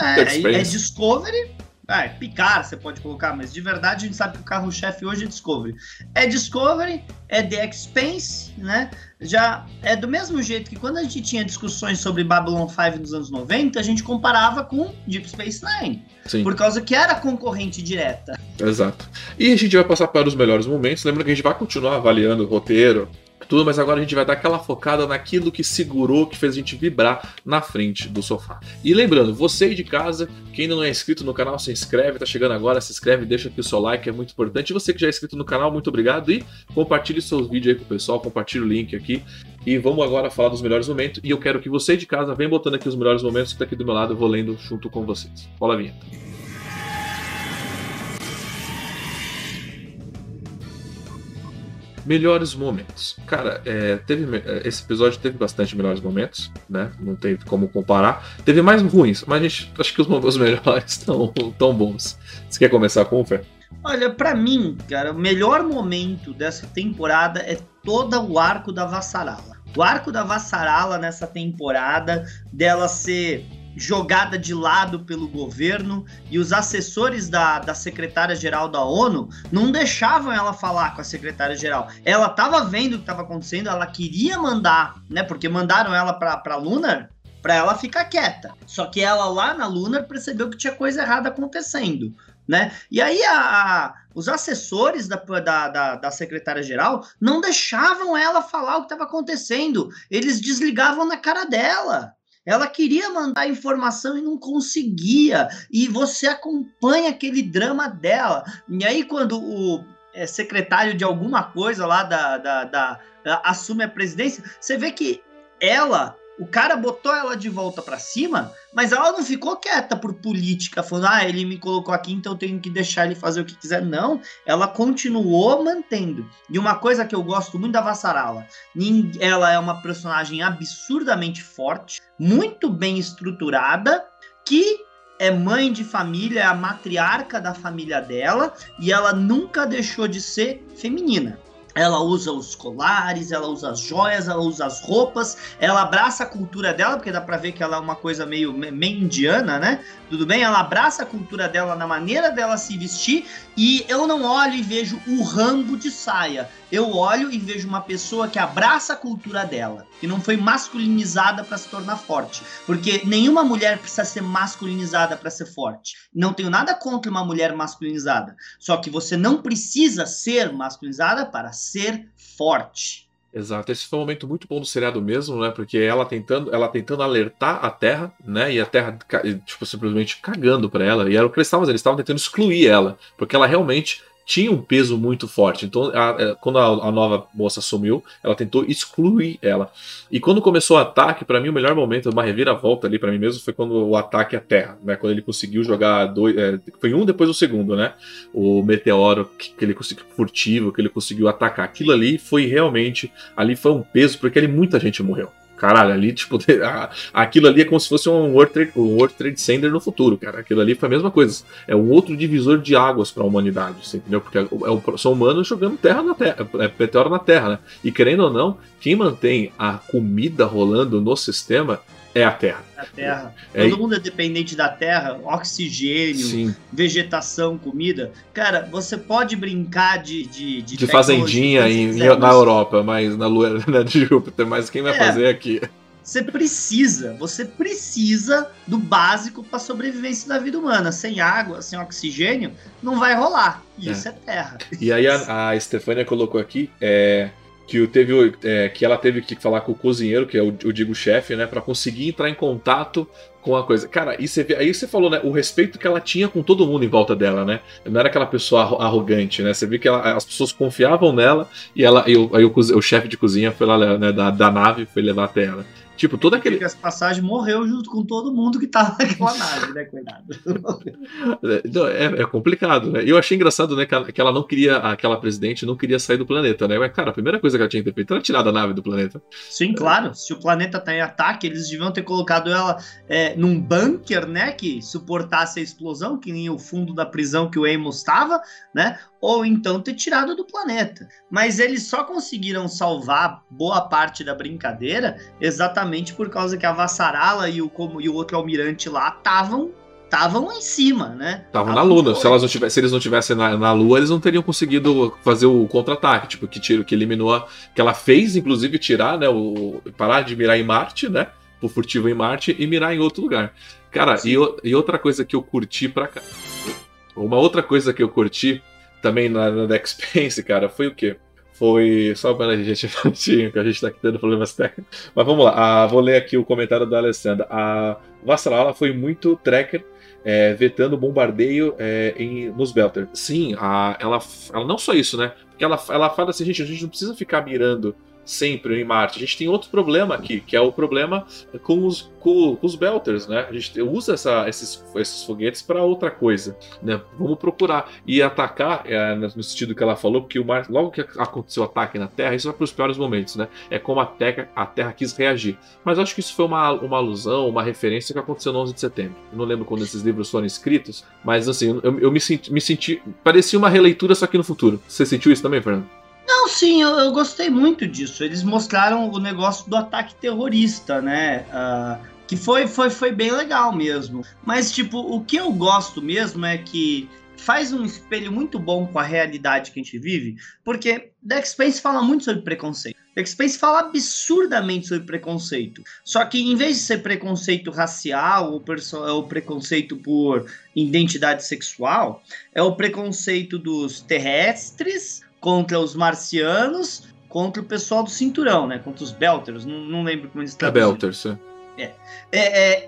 É, *laughs* é, é Discovery, Ah, é Picard você pode colocar, mas de verdade a gente sabe que o carro-chefe hoje é Discovery. É Discovery, é The Expense, né? Já é do mesmo jeito que quando a gente tinha discussões sobre Babylon 5 nos anos 90, a gente comparava com Deep Space Nine. Sim. Por causa que era concorrente direta. Exato. E a gente vai passar para os melhores momentos. Lembra que a gente vai continuar avaliando o roteiro, tudo, mas agora a gente vai dar aquela focada naquilo que segurou, que fez a gente vibrar na frente do sofá. E lembrando, você aí de casa, quem ainda não é inscrito no canal, se inscreve, tá chegando agora, se inscreve, deixa aqui o seu like, é muito importante. E você que já é inscrito no canal, muito obrigado e compartilhe seus vídeos aí com o pessoal, compartilhe o link aqui. E vamos agora falar dos melhores momentos. E eu quero que você de casa venha botando aqui os melhores momentos que tá aqui do meu lado, eu vou lendo junto com vocês. Rola a vinheta. Melhores momentos. Cara, é, teve, é, esse episódio teve bastante melhores momentos, né? Não tem como comparar. Teve mais ruins, mas gente, acho que os, os *laughs* melhores estão tão bons. Você quer começar com o Fer? Olha, para mim, cara, o melhor momento dessa temporada é todo o arco da Vassarala. O arco da Vassarala nessa temporada, dela ser jogada de lado pelo governo e os assessores da, da secretária-geral da ONU não deixavam ela falar com a secretária-geral. Ela estava vendo o que estava acontecendo, ela queria mandar, né? Porque mandaram ela para Lunar para ela ficar quieta. Só que ela lá na Lunar percebeu que tinha coisa errada acontecendo. Né? E aí a, a, os assessores da, da, da, da secretária-geral não deixavam ela falar o que estava acontecendo. Eles desligavam na cara dela. Ela queria mandar informação e não conseguia. E você acompanha aquele drama dela. E aí, quando o é, secretário de alguma coisa lá da, da, da, da assume a presidência, você vê que ela o cara botou ela de volta para cima, mas ela não ficou quieta por política, falando, ah, ele me colocou aqui, então eu tenho que deixar ele fazer o que quiser. Não, ela continuou mantendo. E uma coisa que eu gosto muito da Vassarala, ela é uma personagem absurdamente forte, muito bem estruturada, que é mãe de família, é a matriarca da família dela, e ela nunca deixou de ser feminina. Ela usa os colares, ela usa as joias, ela usa as roupas, ela abraça a cultura dela, porque dá pra ver que ela é uma coisa meio, meio indiana, né? Tudo bem? Ela abraça a cultura dela na maneira dela se vestir e eu não olho e vejo o rambo de saia. Eu olho e vejo uma pessoa que abraça a cultura dela, que não foi masculinizada para se tornar forte. Porque nenhuma mulher precisa ser masculinizada para ser forte. Não tenho nada contra uma mulher masculinizada. Só que você não precisa ser masculinizada para ser forte. Exato, esse foi um momento muito bom do seriado mesmo, né? Porque ela tentando, ela tentando alertar a Terra, né? E a Terra, tipo, simplesmente cagando para ela. E era o que eles estavam fazendo, eles estavam tentando excluir ela, porque ela realmente tinha um peso muito forte. Então, a, a, quando a, a, nova moça sumiu, ela tentou excluir ela. E quando começou o ataque, para mim o melhor momento, uma reviravolta ali para mim mesmo, foi quando o ataque à Terra, né? Quando ele conseguiu jogar dois, é, foi um depois do segundo, né? O meteoro que, que ele conseguiu furtivo, que ele conseguiu atacar. Aquilo ali foi realmente, ali foi um peso porque ali muita gente morreu. Caralho, ali, tipo, *laughs* aquilo ali é como se fosse um World Trade, um World Trade Center no futuro, cara. Aquilo ali foi a mesma coisa. É um outro divisor de águas para a humanidade, você entendeu? Porque é, é, são humanos jogando terra na terra, é meteoro na terra, né? E querendo ou não, quem mantém a comida rolando no sistema é a Terra. A Terra. É, Todo mundo é dependente da Terra, oxigênio, Sim. vegetação, comida. Cara, você pode brincar de. De, de, de fazendinha em, quiser, na Europa, mas na Lua *laughs* né, de Júpiter, mas quem vai é, fazer aqui? Você precisa, você precisa do básico para sobrevivência da vida humana. Sem água, sem oxigênio, não vai rolar. Isso é, é Terra. E aí a, *laughs* a Stefania colocou aqui. É, que, teve, é, que ela teve que falar com o cozinheiro, que é o, digo chefe, né, para conseguir entrar em contato com a coisa. Cara, e você aí você falou, né, o respeito que ela tinha com todo mundo em volta dela, né? Não era aquela pessoa arrogante, né? Você viu que ela, as pessoas confiavam nela e ela, e o, aí o, o chefe de cozinha foi lá, né, da, da nave, foi levar até ela. Tipo, todo aquele. Essa passagem morreu junto com todo mundo que tava *laughs* naquela nave, né? Cuidado. É, é, complicado, né? E eu achei engraçado, né? Que ela não queria, aquela presidente não queria sair do planeta, né? Mas, cara, a primeira coisa que ela tinha que ter feito era tirar da nave do planeta. Sim, claro. Se o planeta tá em ataque, eles deviam ter colocado ela é, num bunker, né? Que suportasse a explosão, que nem o fundo da prisão que o Amos estava, né? Ou então ter tirado do planeta. Mas eles só conseguiram salvar boa parte da brincadeira exatamente por causa que a Vassarala e o, como, e o outro almirante lá estavam estavam em cima, né? Estavam na Lua. Se, elas não tivessem, se eles não tivessem na, na, Lua, eles não teriam conseguido fazer o contra-ataque. Tipo, que tiro, que eliminou. Que ela fez, inclusive, tirar, né? O, parar de mirar em Marte, né? O furtivo em Marte e mirar em outro lugar. Cara, e, e, outra coisa que eu curti pra cá. Uma outra coisa que eu curti também na, na cara, foi o quê? Foi. Só para a gente *laughs* que a gente tá aqui tendo problemas técnicos. Mas vamos lá. Ah, vou ler aqui o comentário da Alessandra. A Vassarala foi muito tracker é, vetando bombardeio é, em, nos Belter. Sim, a, ela, ela não só isso, né? Porque ela, ela fala assim, gente, a gente não precisa ficar mirando sempre em Marte. A gente tem outro problema aqui, que é o problema com os, com, com os Belters, né? A gente usa essa, esses, esses foguetes para outra coisa, né? Vamos procurar e atacar, é, no sentido que ela falou, porque o Mar, logo que aconteceu o ataque na Terra, isso vai para os piores momentos, né? É como a Terra, a Terra quis reagir. Mas acho que isso foi uma, uma alusão, uma referência que aconteceu no 11 de setembro. Eu não lembro quando esses livros foram escritos, mas assim, eu, eu me, senti, me senti. Parecia uma releitura, só que no futuro. Você sentiu isso também, Fernando? Não, sim, eu, eu, gostei muito disso. Eles mostraram o negócio do ataque terrorista, né? Uh, que foi, foi, foi bem legal mesmo. Mas, tipo, o que eu gosto mesmo é que faz um espelho muito bom com a realidade que a gente vive, porque Dex Space fala muito sobre preconceito. Dex Space fala absurdamente sobre preconceito. Só que em vez de ser preconceito racial ou, ou preconceito por identidade sexual, é o preconceito dos terrestres contra os marcianos, contra o pessoal do cinturão, né? Contra os Belters, não, não lembro como eles estão. É Belters, é. É. É,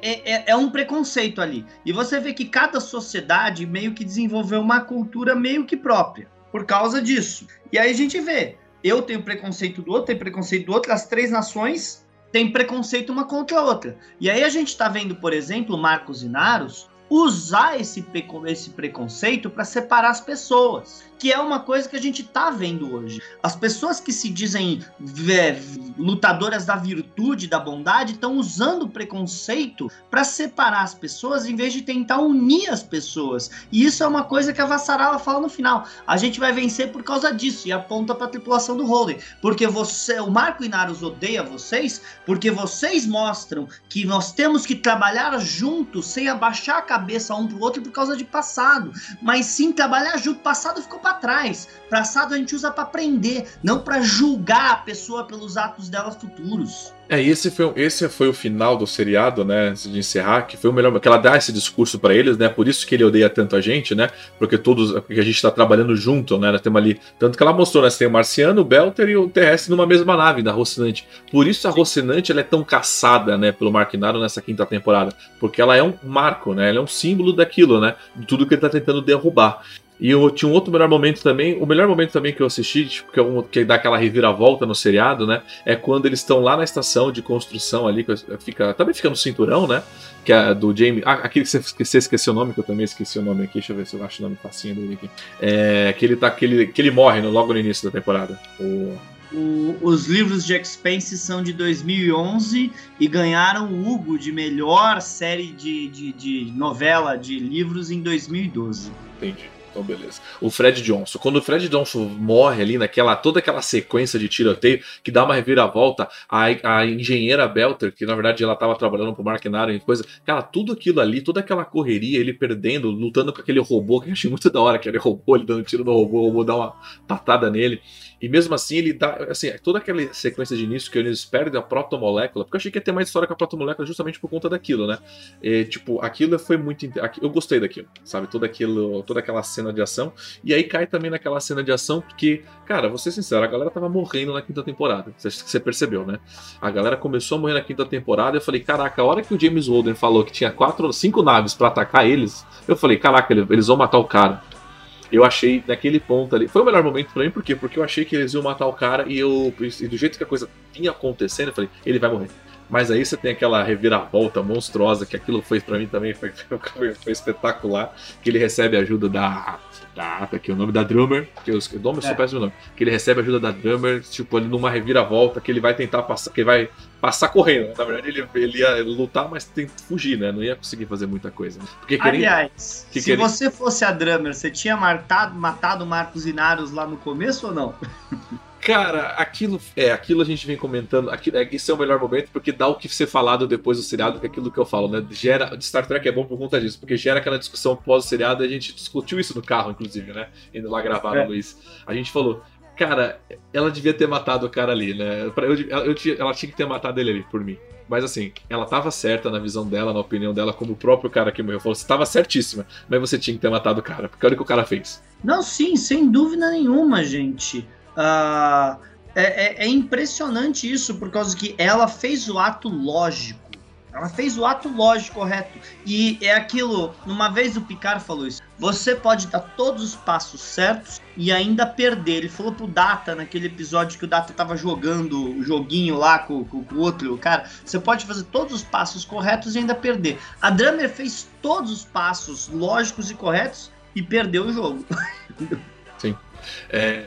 é, é, é um preconceito ali. E você vê que cada sociedade meio que desenvolveu uma cultura meio que própria por causa disso. E aí a gente vê, eu tenho preconceito do outro, tem preconceito do outro, as três nações têm preconceito uma contra a outra. E aí a gente está vendo, por exemplo, Marcos Inaros usar esse, esse preconceito para separar as pessoas, que é uma coisa que a gente tá vendo hoje. As pessoas que se dizem é, lutadoras da virtude, da bondade, estão usando o preconceito para separar as pessoas em vez de tentar unir as pessoas. E isso é uma coisa que a Vassarala fala no final. A gente vai vencer por causa disso e aponta para a tripulação do Holden, porque você, o Marco Inaros odeia vocês, porque vocês mostram que nós temos que trabalhar juntos sem abaixar a cabeça cabeça um pro outro por causa de passado, mas sim trabalhar junto. Passado ficou para trás. Passado a gente usa para aprender, não para julgar a pessoa pelos atos dela futuros. É, esse foi, esse foi o final do seriado, né? De encerrar, que foi o melhor. Que ela dá esse discurso para eles, né? Por isso que ele odeia tanto a gente, né? Porque todos. Porque a gente tá trabalhando junto, né? Nós temos ali. Tanto que ela mostrou, né? Você tem o Marciano, o Belter e o Terrestre numa mesma nave, da Rocinante. Por isso a Rocinante ela é tão caçada, né? Pelo Marquinaro nessa quinta temporada. Porque ela é um marco, né? Ela é um símbolo daquilo, né? De tudo que ele tá tentando derrubar. E eu tinha um outro melhor momento também. O melhor momento também que eu assisti, tipo, que, é um, que dá aquela reviravolta no seriado, né? É quando eles estão lá na estação de construção ali, que fica, também fica no cinturão, né? Que é do Jamie. Ah, aquele que você, você esqueceu o nome, que eu também esqueci o nome aqui. Deixa eu ver se eu acho o nome facinho dele aqui. É, que ele tá. Que ele, que ele morre no, logo no início da temporada. O... O, os livros de Expense são de 2011 e ganharam o Hugo de melhor série de, de, de novela de livros em 2012. Entendi. Então, beleza. O Fred Johnson. Quando o Fred Johnson morre ali naquela toda aquela sequência de tiroteio que dá uma reviravolta, a, a engenheira Belter, que na verdade ela estava trabalhando pro Mark Naro e coisa, cara, tudo aquilo ali, toda aquela correria, ele perdendo, lutando com aquele robô, que eu achei muito *laughs* da hora, aquele robô, ele dando tiro no robô, o robô dá uma patada nele. E mesmo assim, ele dá. Assim, toda aquela sequência de início que eles perdem a protomolécula, porque eu achei que ia ter mais história com a protomolécula justamente por conta daquilo, né? E, tipo, aquilo foi muito. Eu gostei daquilo, sabe? Toda, aquilo, toda aquela cena de ação. E aí cai também naquela cena de ação, porque, cara, vou ser sincero, a galera tava morrendo na quinta temporada. Você percebeu, né? A galera começou a morrer na quinta temporada. Eu falei, caraca, a hora que o James Holden falou que tinha quatro, cinco naves para atacar eles, eu falei, caraca, eles vão matar o cara eu achei naquele ponto ali. Foi o melhor momento pra mim, por quê? Porque eu achei que eles iam matar o cara e eu. E do jeito que a coisa vinha acontecendo, eu falei, ele vai morrer. Mas aí você tem aquela reviravolta monstruosa, que aquilo foi para mim também foi, *laughs* foi, foi, espetacular. Que ele recebe a ajuda da. da tá aqui, o nome da Drummer, que eu, o nome é. só péssimo nome. Que ele recebe a ajuda da Drummer, tipo, ali numa reviravolta, que ele vai tentar passar, que ele vai passar correndo. Na verdade, ele, ele ia lutar, mas tem que fugir, né? Não ia conseguir fazer muita coisa. Porque Aliás, que se você fosse a Drummer, você tinha matado, matado Marcos Inaros lá no começo ou não? *laughs* Cara, aquilo é, aquilo a gente vem comentando. Aquilo, é, esse é o melhor momento porque dá o que ser falado depois do seriado, que é aquilo que eu falo, né? Gera, Star Trek é bom por conta disso, porque gera aquela discussão pós seriado. A gente discutiu isso no carro, inclusive, né? Indo lá gravar é. Luiz. A gente falou, cara, ela devia ter matado o cara ali, né? Eu, eu, eu, ela tinha que ter matado ele ali, por mim. Mas assim, ela tava certa na visão dela, na opinião dela, como o próprio cara que morreu falou. Você tava certíssima, mas você tinha que ter matado o cara, porque olha o que o cara fez. Não, sim, sem dúvida nenhuma, gente. Uh, é, é, é impressionante isso, por causa que ela fez o ato lógico. Ela fez o ato lógico correto. E é aquilo, uma vez o Picard falou isso. Você pode dar todos os passos certos e ainda perder. Ele falou pro Data naquele episódio que o Data tava jogando o joguinho lá com, com, com o outro cara. Você pode fazer todos os passos corretos e ainda perder. A Drummer fez todos os passos lógicos e corretos e perdeu o jogo. *laughs* É,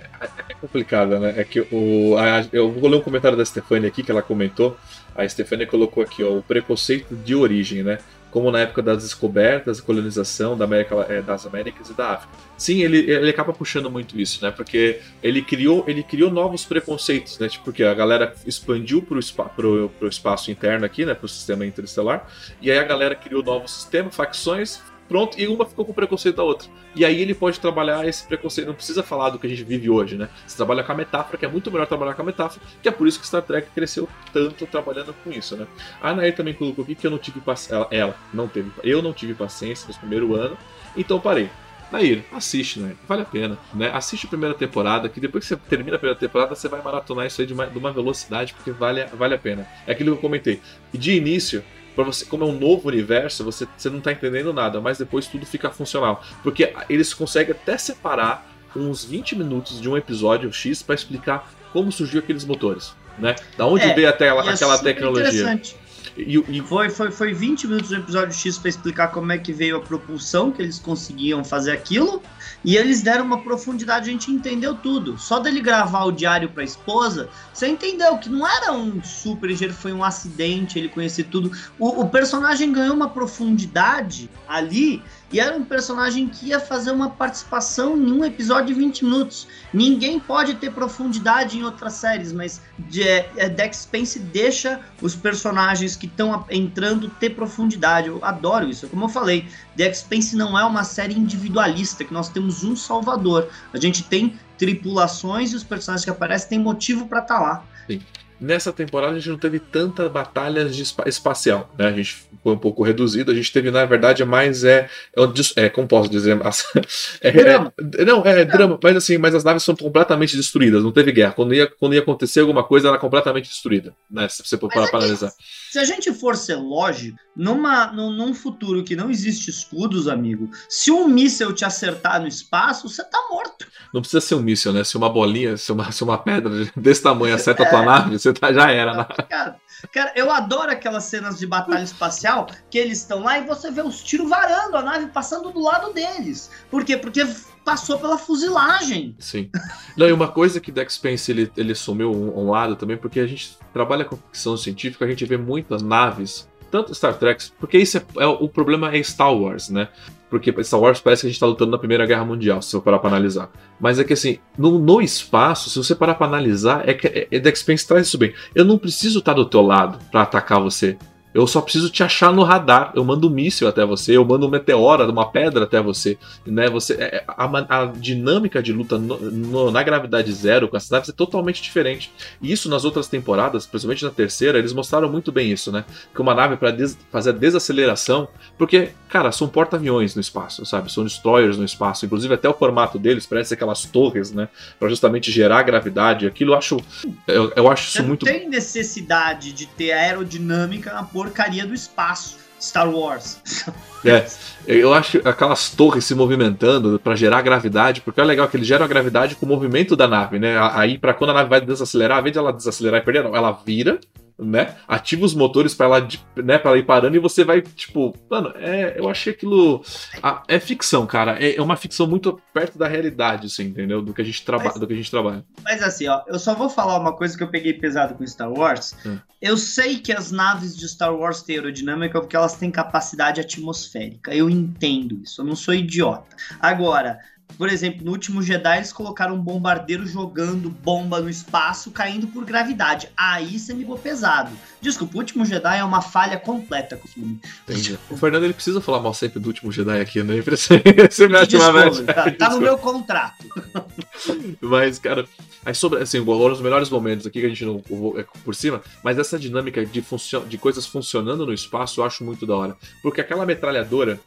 é complicado, né? É que o, a, eu vou ler um comentário da Stefania aqui que ela comentou. A Stefania colocou aqui ó, o preconceito de origem, né? Como na época das descobertas, colonização da América, é, das Américas e da África. Sim, ele, ele acaba puxando muito isso, né? Porque ele criou, ele criou novos preconceitos, né? Tipo, porque a galera expandiu para o espaço interno aqui, né? Para o sistema interestelar. E aí a galera criou novos sistemas, facções, pronto, e uma ficou com preconceito da outra. E aí ele pode trabalhar esse preconceito, não precisa falar do que a gente vive hoje, né? Você trabalha com a metáfora, que é muito melhor trabalhar com a metáfora, que é por isso que Star Trek cresceu tanto trabalhando com isso, né? A Nair também colocou aqui que eu não tive paciência, ela não teve, eu não tive paciência no primeiro ano, então parei. Nair, assiste, né? Vale a pena, né? Assiste a primeira temporada, que depois que você termina a primeira temporada, você vai maratonar isso aí de uma, de uma velocidade, porque vale, vale a pena. É aquilo que eu comentei. De início, para você, como é um novo universo, você, você não tá entendendo nada, mas depois tudo fica funcional. Porque eles conseguem até separar uns 20 minutos de um episódio X para explicar como surgiu aqueles motores, né? Da onde é, veio até aquela, é aquela tecnologia. E, e, foi, foi, foi 20 minutos do episódio X para explicar como é que veio a propulsão, que eles conseguiam fazer aquilo. E eles deram uma profundidade, a gente entendeu tudo. Só dele gravar o diário para a esposa, você entendeu que não era um super engenheiro, foi um acidente, ele conhecia tudo. O, o personagem ganhou uma profundidade ali e era um personagem que ia fazer uma participação em um episódio de 20 minutos. Ninguém pode ter profundidade em outras séries, mas é, é, Dex Spence deixa os personagens que estão entrando ter profundidade. Eu adoro isso. Como eu falei, Dex Spence não é uma série individualista, que nós temos um salvador. A gente tem tripulações e os personagens que aparecem têm motivo para estar tá lá. Sim. Nessa temporada a gente não teve tanta batalha de espacial, né? A gente foi um pouco reduzido. A gente teve, na verdade, mais é, é, é como posso dizer, *laughs* é, é, não é drama, mas assim, mas as naves são completamente destruídas. Não teve guerra. Quando ia, quando ia acontecer alguma coisa, ela era completamente destruída, né? Se você for para analisar. Se a gente for ser lógico, numa, num, num, futuro que não existe escudos, amigo, se um míssel te acertar no espaço, você tá morto. Não precisa ser um míssel, né? Se uma bolinha, se uma, se uma pedra *laughs* desse tamanho acerta a tua nave, você tá, já era. Né? Cara, cara, eu adoro aquelas cenas de batalha espacial que eles estão lá e você vê os tiros varando, a nave passando do lado deles. Por quê? Porque passou pela fuzilagem. Sim. Não, e uma coisa que Dex Spence ele, ele sumiu um, um, lado também, porque a gente trabalha com ficção científica, a gente vê muitas naves, tanto Star Trek, porque isso é, é, o problema é Star Wars, né? Porque Star Wars parece que a gente tá lutando na Primeira Guerra Mundial, se eu parar pra analisar. Mas é que assim, no, no espaço, se você parar pra analisar, é que é, é Dex Spence traz isso bem. Eu não preciso estar do teu lado para atacar você. Eu só preciso te achar no radar. Eu mando um míssil até você, eu mando um meteoro, uma pedra até você. Né? você é, é, a, a dinâmica de luta no, no, na gravidade zero com as naves é totalmente diferente. E isso nas outras temporadas, principalmente na terceira, eles mostraram muito bem isso, né? Que uma nave para des fazer a desaceleração, porque, cara, são porta-aviões no espaço, sabe? São destroyers no espaço. Inclusive, até o formato deles parece aquelas torres, né? Para justamente gerar gravidade. Aquilo eu acho. Eu, eu acho isso Você muito. Não tem necessidade de ter aerodinâmica na porcaria do espaço. Star Wars. *laughs* É, eu acho aquelas torres se movimentando para gerar gravidade, porque é legal que eles geram a gravidade com o movimento da nave, né? Aí, para quando a nave vai desacelerar, ao invés de ela desacelerar e perder, não, ela vira né? Ativa os motores para ela, né, para ir parando e você vai, tipo, mano, é, eu achei aquilo a, é ficção, cara. É, é, uma ficção muito perto da realidade, assim, entendeu? Do que a gente trabalha, do que a gente trabalha. Mas assim, ó, eu só vou falar uma coisa que eu peguei pesado com Star Wars. Hum. Eu sei que as naves de Star Wars têm aerodinâmica porque elas têm capacidade atmosférica. Eu entendo isso, eu não sou idiota. Agora, por exemplo, no último Jedi eles colocaram um bombardeiro jogando bomba no espaço, caindo por gravidade. Aí você me ligou pesado. Desculpa, o último Jedi é uma falha completa com o filme. Entendi. O Fernando ele precisa falar mal sempre do último Jedi aqui, né? *laughs* Você me acha uma Tá, tá no meu contrato. Mas, cara, aí sobre, assim, os melhores momentos aqui que a gente não é por cima, mas essa dinâmica de, de coisas funcionando no espaço eu acho muito da hora. Porque aquela metralhadora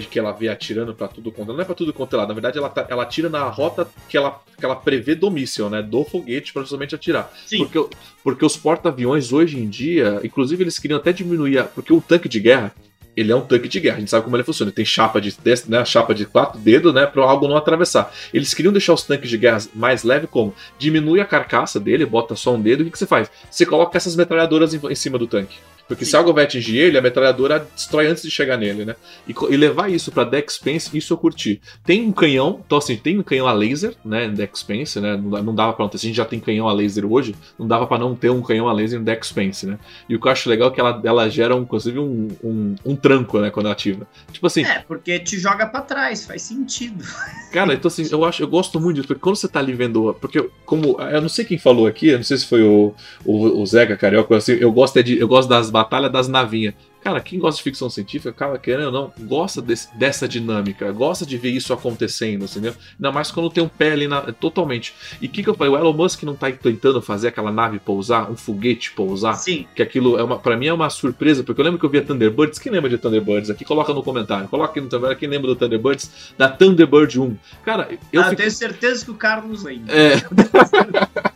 que, que ela vê atirando para tudo quanto, não é para tudo quanto é lá, na verdade ela, tá, ela atira na rota que ela, que ela prevê do míssil, né? Do foguete para justamente atirar. Sim. Porque, porque os porta-aviões hoje em dia, inclusive eles queriam até diminuir, a, porque o tanque de guerra, ele é um tanque de guerra, a gente sabe como ele funciona. Ele tem chapa de né, chapa de quatro dedos, né, para algo não atravessar. Eles queriam deixar os tanques de guerra mais leve como diminui a carcaça dele, bota só um dedo, o que, que você faz? Você coloca essas metralhadoras em, em cima do tanque. Porque Sim. se algo vai atingir ele, a metralhadora destrói antes de chegar nele, né? E, e levar isso pra Deck Spence, isso eu curti. Tem um canhão, então assim, tem um canhão a laser, né, em Deck Spence, né? Não, não dava pra não ter. Se a gente já tem canhão a laser hoje, não dava pra não ter um canhão a laser em Deck Spence, né? E o que eu acho legal é que ela, ela gera, um, inclusive, um, um, um tranco, né, quando ativa. Tipo assim. É, porque te joga pra trás, faz sentido. *laughs* Cara, então assim, eu acho, eu gosto muito disso, porque quando você tá ali vendo. Porque, como. Eu não sei quem falou aqui, eu não sei se foi o, o, o Zeca Carioca, assim, eu gosto, é de, eu gosto das batalhas das navinhas navinha. Cara, quem gosta de ficção científica, acaba querendo ou não, gosta desse, dessa dinâmica, gosta de ver isso acontecendo, entendeu? Ainda mais quando tem um pé ali na, totalmente. E o que, que eu falei? O Elon Musk não tá tentando fazer aquela nave pousar, um foguete pousar? Sim. Que aquilo, é uma, pra mim, é uma surpresa, porque eu lembro que eu via Thunderbirds. Quem lembra de Thunderbirds? Aqui coloca no comentário. Coloca aqui no Thunderbirds. Quem lembra do Thunderbirds? Da Thunderbird 1. Cara, eu. Ah, fico... tenho certeza que o Carlos lembra. É. *laughs*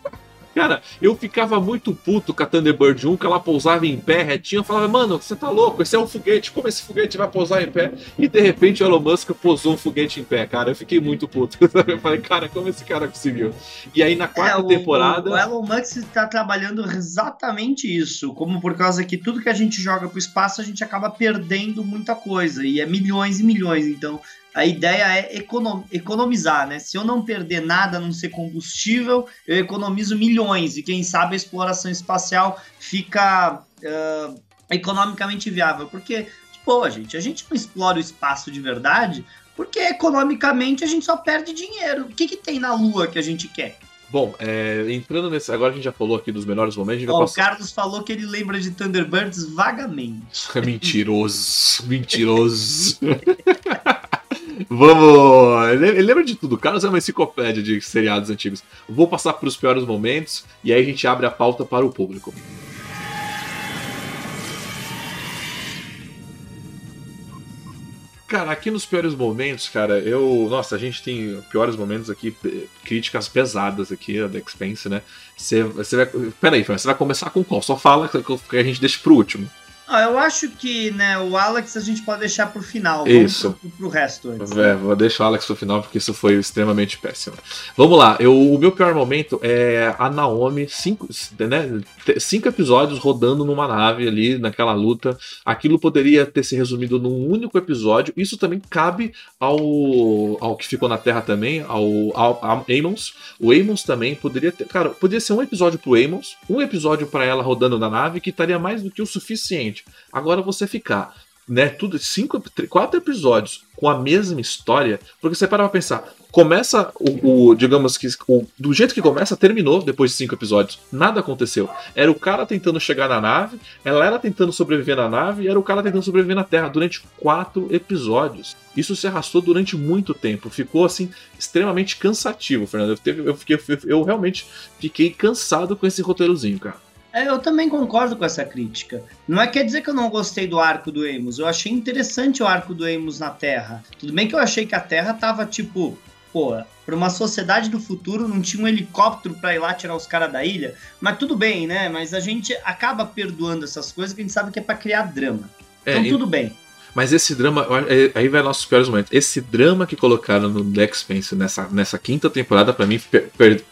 Cara, eu ficava muito puto com a Thunderbird 1, que ela pousava em pé retinho. Eu falava, mano, você tá louco? Esse é um foguete, como esse foguete vai pousar em pé? E de repente o Elon Musk pousou um foguete em pé, cara. Eu fiquei muito puto. *laughs* Eu falei, cara, como esse cara conseguiu? E aí na quarta é, o, temporada. O, Elon Musk está trabalhando exatamente isso. Como por causa que tudo que a gente joga pro espaço, a gente acaba perdendo muita coisa. E é milhões e milhões. Então, a ideia é economizar, né? Se eu não perder nada, não ser combustível, eu economizo milhões e quem sabe a exploração espacial fica uh, economicamente viável. Porque, pô, gente, a gente não explora o espaço de verdade porque economicamente a gente só perde dinheiro. O que, que tem na Lua que a gente quer? Bom, é, entrando nesse. Agora a gente já falou aqui dos melhores momentos. Passar... O Carlos falou que ele lembra de Thunderbirds vagamente. *laughs* mentiroso, mentiroso. *laughs* Vamos. Ele lembra de tudo. O Carlos é uma enciclopédia de seriados antigos. Vou passar para os piores momentos e aí a gente abre a pauta para o público. Cara, aqui nos piores momentos, cara, eu. Nossa, a gente tem piores momentos aqui, críticas pesadas aqui, a The Expense, né? Você vai. Peraí, você vai começar com qual? Só fala que a gente deixa pro último. Ah, eu acho que né, o Alex a gente pode deixar pro final. Isso. Pro, pro resto antes. É, vou deixar o Alex pro final porque isso foi extremamente péssimo. Vamos lá, eu, o meu pior momento é a Naomi, cinco, né, cinco episódios rodando numa nave ali, naquela luta. Aquilo poderia ter se resumido num único episódio. Isso também cabe ao, ao que ficou na Terra também, ao, ao, ao Amons. O Amons também poderia ter. Cara, poderia ser um episódio pro Amons, um episódio para ela rodando na nave, que estaria mais do que o suficiente agora você ficar, né, tudo, cinco, quatro episódios com a mesma história, porque você para pra pensar, começa o, o digamos que o, do jeito que começa, terminou depois de cinco episódios. Nada aconteceu. Era o cara tentando chegar na nave, ela era tentando sobreviver na nave era o cara tentando sobreviver na Terra durante quatro episódios. Isso se arrastou durante muito tempo. Ficou assim extremamente cansativo, Fernando. Eu, teve, eu, fiquei, eu, eu realmente fiquei cansado com esse roteirozinho, cara. É, eu também concordo com essa crítica. Não é quer dizer que eu não gostei do arco do Amos. Eu achei interessante o arco do Amos na Terra. Tudo bem que eu achei que a Terra tava tipo, pô, para uma sociedade do futuro não tinha um helicóptero para ir lá tirar os caras da ilha. Mas tudo bem, né? Mas a gente acaba perdoando essas coisas que a gente sabe que é para criar drama. É, então tudo bem. Mas esse drama, é, aí vai nossos piores momentos. Esse drama que colocaram no Dex Spencer nessa, nessa quinta temporada, para mim, per, per,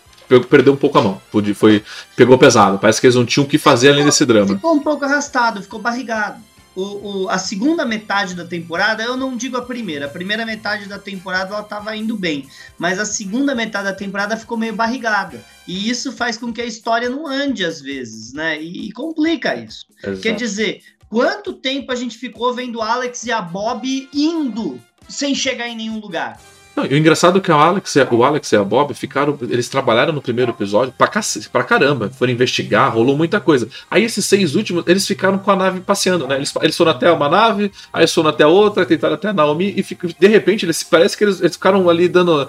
perdeu um pouco a mão. Foi, pegou pesado. Parece que eles não tinham o que fazer além desse drama. Ficou um pouco arrastado, ficou barrigado. O, o, a segunda metade da temporada, eu não digo a primeira. A primeira metade da temporada ela tava indo bem. Mas a segunda metade da temporada ficou meio barrigada. E isso faz com que a história não ande às vezes, né? E, e complica isso. Exato. Quer dizer, quanto tempo a gente ficou vendo Alex e a Bob indo sem chegar em nenhum lugar? Não, e o engraçado é que o Alex, o Alex e a Bob ficaram. Eles trabalharam no primeiro episódio pra, cac... pra caramba. Foram investigar, rolou muita coisa. Aí esses seis últimos, eles ficaram com a nave passeando, né? Eles, eles foram até uma nave, aí foram até outra, tentaram até a Naomi, e fico, de repente eles parece que eles, eles ficaram ali dando.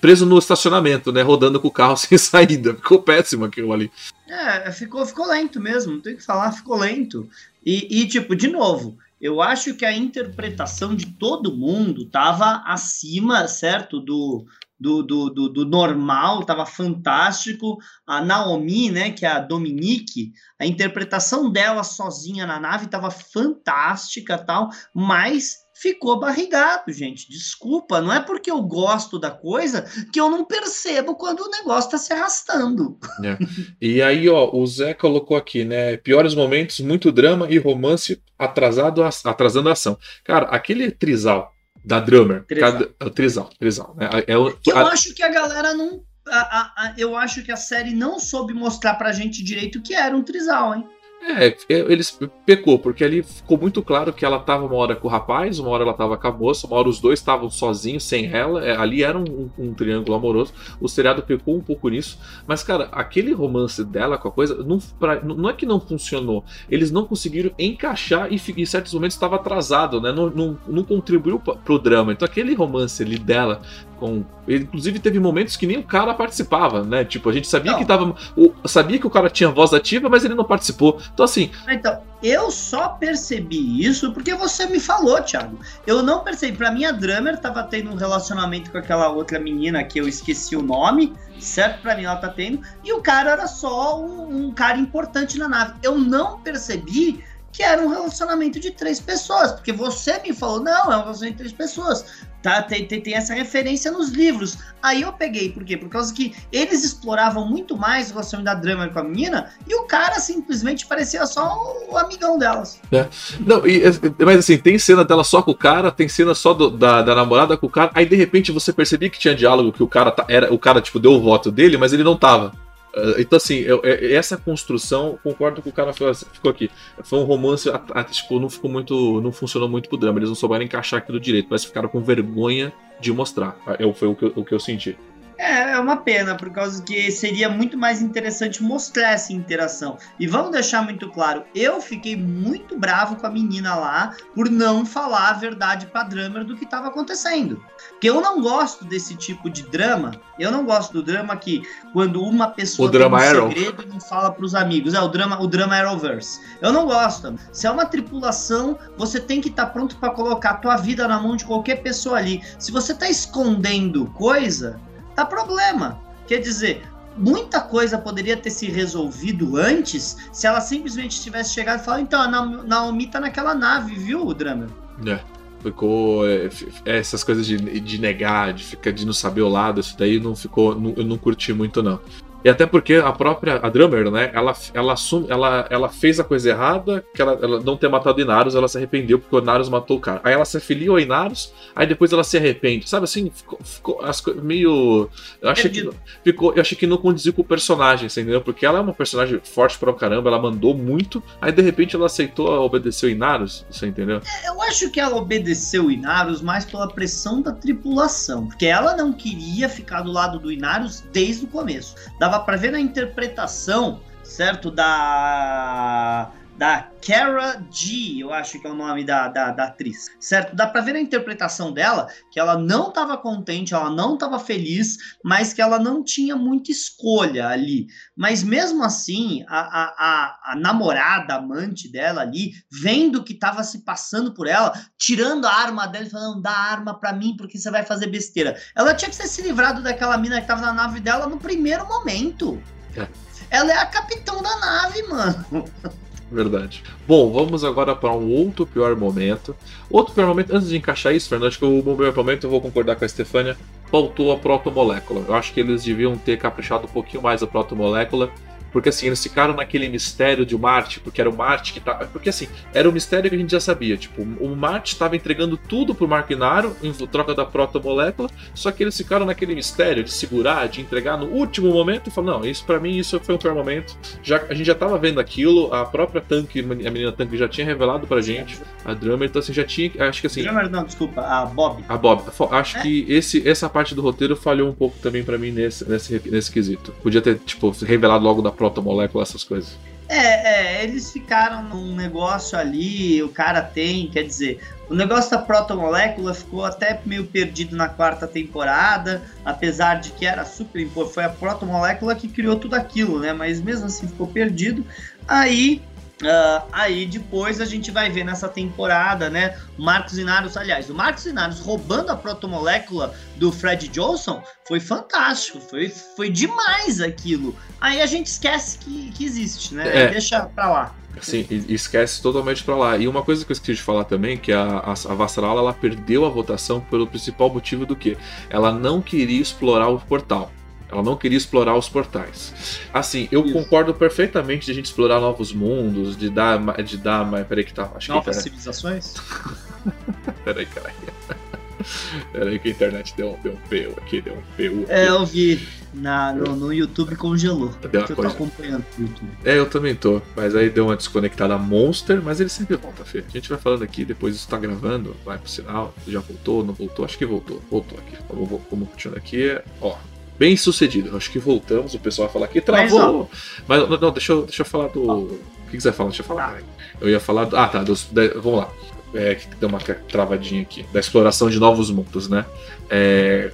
preso no estacionamento, né? Rodando com o carro *laughs* sem saída. Ficou péssimo aquilo ali. É, ficou, ficou lento mesmo, não tem que falar, ficou lento. E, e, tipo, de novo, eu acho que a interpretação de todo mundo estava acima, certo, do, do, do, do, do normal, estava fantástico. A Naomi, né, que é a Dominique, a interpretação dela sozinha na nave estava fantástica, tal, mas ficou barrigado, gente. Desculpa, não é porque eu gosto da coisa que eu não percebo quando o negócio está se arrastando. É. E aí, ó, o Zé colocou aqui, né? Piores momentos, muito drama e romance atrasado, atrasando a ação. Cara, aquele trisal da Drummer. Trisal. Cada, trisal, trisal. Né? É o, eu a... acho que a galera não. A, a, a, eu acho que a série não soube mostrar pra gente direito que era um trisal, hein? É, é, eles pecou, porque ali ficou muito claro que ela tava uma hora com o rapaz, uma hora ela tava com a moça, uma hora os dois estavam sozinhos, sem ela. É, ali era um, um, triângulo amoroso. O seriado pecou um pouco nisso. Mas, cara, aquele romance dela com a coisa, não, pra, não é que não funcionou. Eles não conseguiram encaixar e em certos momentos estava atrasado, né? Não, não, não contribuiu pro drama. Então aquele romance ali dela com. Inclusive, teve momentos que nem o cara participava, né? Tipo, a gente sabia não. que tava. O, sabia que o cara tinha voz ativa, mas ele não participou. Então, assim. Então, eu só percebi isso porque você me falou, Thiago. Eu não percebi. Pra mim, a Drummer tava tendo um relacionamento com aquela outra menina que eu esqueci o nome, certo? Pra mim, ela tá tendo. E o cara era só um, um cara importante na nave. Eu não percebi que era um relacionamento de três pessoas, porque você me falou, não, é um relacionamento de três pessoas. Tá, tem, tem, tem, essa referência nos livros. Aí eu peguei, por quê? Por causa que eles exploravam muito mais o relacionamento da drama com a menina e o cara simplesmente parecia só o amigão delas. É. Não, e, mas assim, tem cena dela só com o cara, tem cena só do, da, da namorada com o cara, aí de repente você percebia que tinha diálogo, que o cara tá, era o cara tipo deu o voto dele, mas ele não tava. Ah, então, assim, eu, essa construção, concordo com o cara ficou aqui. Foi um romance, a, a, tipo, não ficou muito. não funcionou muito pro drama. Eles não souberam encaixar aquilo direito, mas ficaram com vergonha de mostrar. Eu, foi o que, o que eu senti. É, é uma pena, por causa que seria muito mais interessante mostrar essa interação. E vamos deixar muito claro, eu fiquei muito bravo com a menina lá por não falar a verdade pra Drummer do que estava acontecendo. Porque eu não gosto desse tipo de drama. Eu não gosto do drama que quando uma pessoa o tem um segredo e não fala pros amigos. É o drama, o drama Arrowverse. Eu não gosto. Se é uma tripulação, você tem que estar tá pronto para colocar a tua vida na mão de qualquer pessoa ali. Se você tá escondendo coisa, tá problema. Quer dizer, muita coisa poderia ter se resolvido antes se ela simplesmente tivesse chegado e falado: então, a Naomi tá naquela nave, viu, Drama? É. Ficou. É, é, essas coisas de, de negar, de ficar de não saber o lado, isso daí não ficou. Não, eu não curti muito, não. E até porque a própria a Drummer, né? Ela, ela, assume, ela, ela fez a coisa errada, que ela, ela não ter matado o Inarus, ela se arrependeu porque o Inarus matou o cara. Aí ela se afiliou ao Inarus, aí depois ela se arrepende. Sabe assim, ficou, ficou as, meio. Eu achei, que, ficou, eu achei que não condiziu com o personagem, entendeu? Porque ela é uma personagem forte pra caramba, ela mandou muito, aí de repente ela aceitou obedecer o Inarus, você entendeu? É, eu acho que ela obedeceu o Inarus mais pela pressão da tripulação, porque ela não queria ficar do lado do Inarus desde o começo. Dava dava para ver na interpretação, certo, da da Cara G, eu acho que é o nome da, da, da atriz, certo? Dá pra ver a interpretação dela que ela não tava contente, ela não tava feliz, mas que ela não tinha muita escolha ali. Mas mesmo assim, a, a, a, a namorada, a amante dela ali, vendo que tava se passando por ela, tirando a arma dela e falando: dá a arma pra mim porque você vai fazer besteira. Ela tinha que ter se livrado daquela mina que tava na nave dela no primeiro momento. É. Ela é a capitão da nave, mano. *laughs* Verdade. Bom, vamos agora para um outro pior momento. Outro pior momento, antes de encaixar isso, Fernando, acho que o meu pior momento, eu vou concordar com a Stefania, faltou a protomolécula. Eu acho que eles deviam ter caprichado um pouquinho mais a protomolécula. Porque assim, eles ficaram naquele mistério de Marte, porque era o Marte que tava. Porque assim, era o mistério que a gente já sabia. Tipo, o Marte estava entregando tudo pro Mark Inaro em troca da protomolécula, só que eles ficaram naquele mistério de segurar, de entregar no último momento e falaram: não, isso para mim isso foi um pior momento. Já, a gente já tava vendo aquilo, a própria Tanque, a menina Tanque já tinha revelado pra gente, a Drummer, então assim, já tinha. Acho que assim. Drummer não, desculpa, a Bob. A Bob. Acho é? que esse, essa parte do roteiro falhou um pouco também para mim nesse, nesse, nesse quesito. Podia ter, tipo, revelado logo da protomolécula essas coisas. É, é, eles ficaram num negócio ali, o cara tem, quer dizer, o negócio da protomolécula ficou até meio perdido na quarta temporada, apesar de que era super importante, foi a protomolécula que criou tudo aquilo, né? Mas mesmo assim ficou perdido. Aí Uh, aí depois a gente vai ver nessa temporada, né? Marcos Inaros, aliás, o Marcos Inaros roubando a protomolécula do Fred Johnson foi fantástico, foi, foi demais aquilo. Aí a gente esquece que, que existe, né? É. Deixa pra lá. Sim, esquece totalmente para lá. E uma coisa que eu esqueci de falar também, que a, a, a Vassarala, ela perdeu a votação pelo principal motivo do que? Ela não queria explorar o portal. Ela não queria explorar os portais. Assim, eu Isso. concordo perfeitamente de a gente explorar novos mundos, de dar. De dar peraí que tá. Acho Novas que, civilizações? *laughs* peraí, caralho. Peraí que a internet deu um, deu um PU aqui, deu um PU. É, eu vi. Na, no, no YouTube congelou. Deu uma eu coisa... tô acompanhando o YouTube. É, eu também tô. Mas aí deu uma desconectada Monster, mas ele sempre volta, Fê. A gente vai falando aqui, depois isso tá gravando, vai pro sinal. Já voltou, não voltou? Acho que voltou. Voltou aqui. Vamos, vamos continuar aqui. Ó, bem sucedido. Acho que voltamos, o pessoal vai falar que travou. Mas, Mas não, deixa eu, deixa eu falar do. O que quiser falar? Deixa eu falar. Eu ia falar. Do... Ah, tá. Dos. Vamos lá. É, que deu uma travadinha aqui. Da exploração de novos mundos, né? É,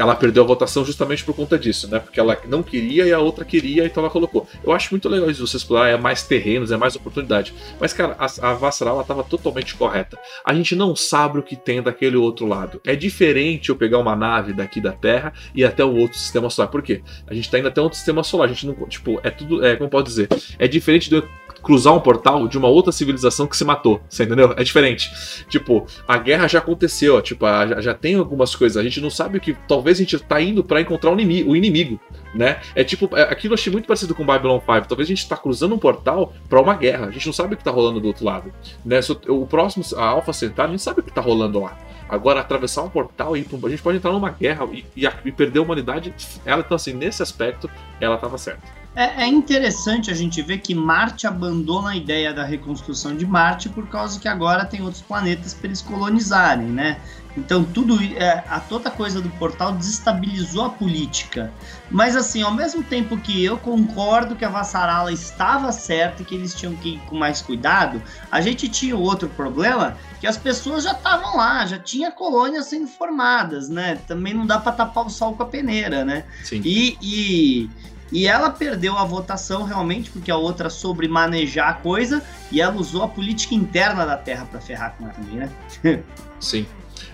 ela perdeu a votação justamente por conta disso, né? Porque ela não queria e a outra queria, então ela colocou. Eu acho muito legal isso, você explorar, é mais terrenos, é mais oportunidade. Mas, cara, a, a Vassal, ela tava totalmente correta. A gente não sabe o que tem daquele outro lado. É diferente eu pegar uma nave daqui da Terra e até o outro sistema solar. Por quê? A gente tá indo até outro sistema solar. A gente não, tipo, é tudo, é, como pode dizer? É diferente de eu cruzar um portal de uma outra civilização que se matou. Você entendeu? É diferente. Tipo, a guerra já aconteceu, tipo, já, já tem algumas coisas. A gente não sabe o que. Talvez a gente tá indo para encontrar o inimigo, o inimigo, né? É tipo, é, aquilo eu achei muito parecido com Babylon 5. Talvez a gente tá cruzando um portal para uma guerra. A gente não sabe o que tá rolando do outro lado. Né? O próximo, a Alpha Centauri, a gente sabe o que tá rolando lá. Agora, atravessar um portal e a gente pode entrar numa guerra e, e, e perder a humanidade. Ela, então, assim, nesse aspecto, ela tava certa. É, é, interessante a gente ver que Marte abandona a ideia da reconstrução de Marte por causa que agora tem outros planetas para eles colonizarem, né? Então tudo é, a toda coisa do portal desestabilizou a política. Mas assim, ao mesmo tempo que eu concordo que a Vassarala estava certa e que eles tinham que ir com mais cuidado, a gente tinha outro problema que as pessoas já estavam lá, já tinha colônias sendo formadas, né? Também não dá para tapar o sol com a peneira, né? Sim. E, e e ela perdeu a votação realmente porque a outra soube manejar a coisa e ela usou a política interna da Terra para ferrar com ela também, né? *laughs* Sim.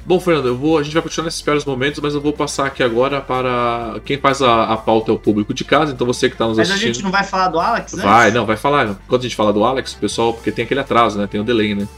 Bom, Fernando, eu vou, a gente vai continuar nesses piores momentos, mas eu vou passar aqui agora para quem faz a, a pauta é o público de casa, então você que está nos mas assistindo. Mas a gente não vai falar do Alex, né? Vai, não, vai falar. Quando a gente fala do Alex, o pessoal, porque tem aquele atraso, né? Tem o delay, né?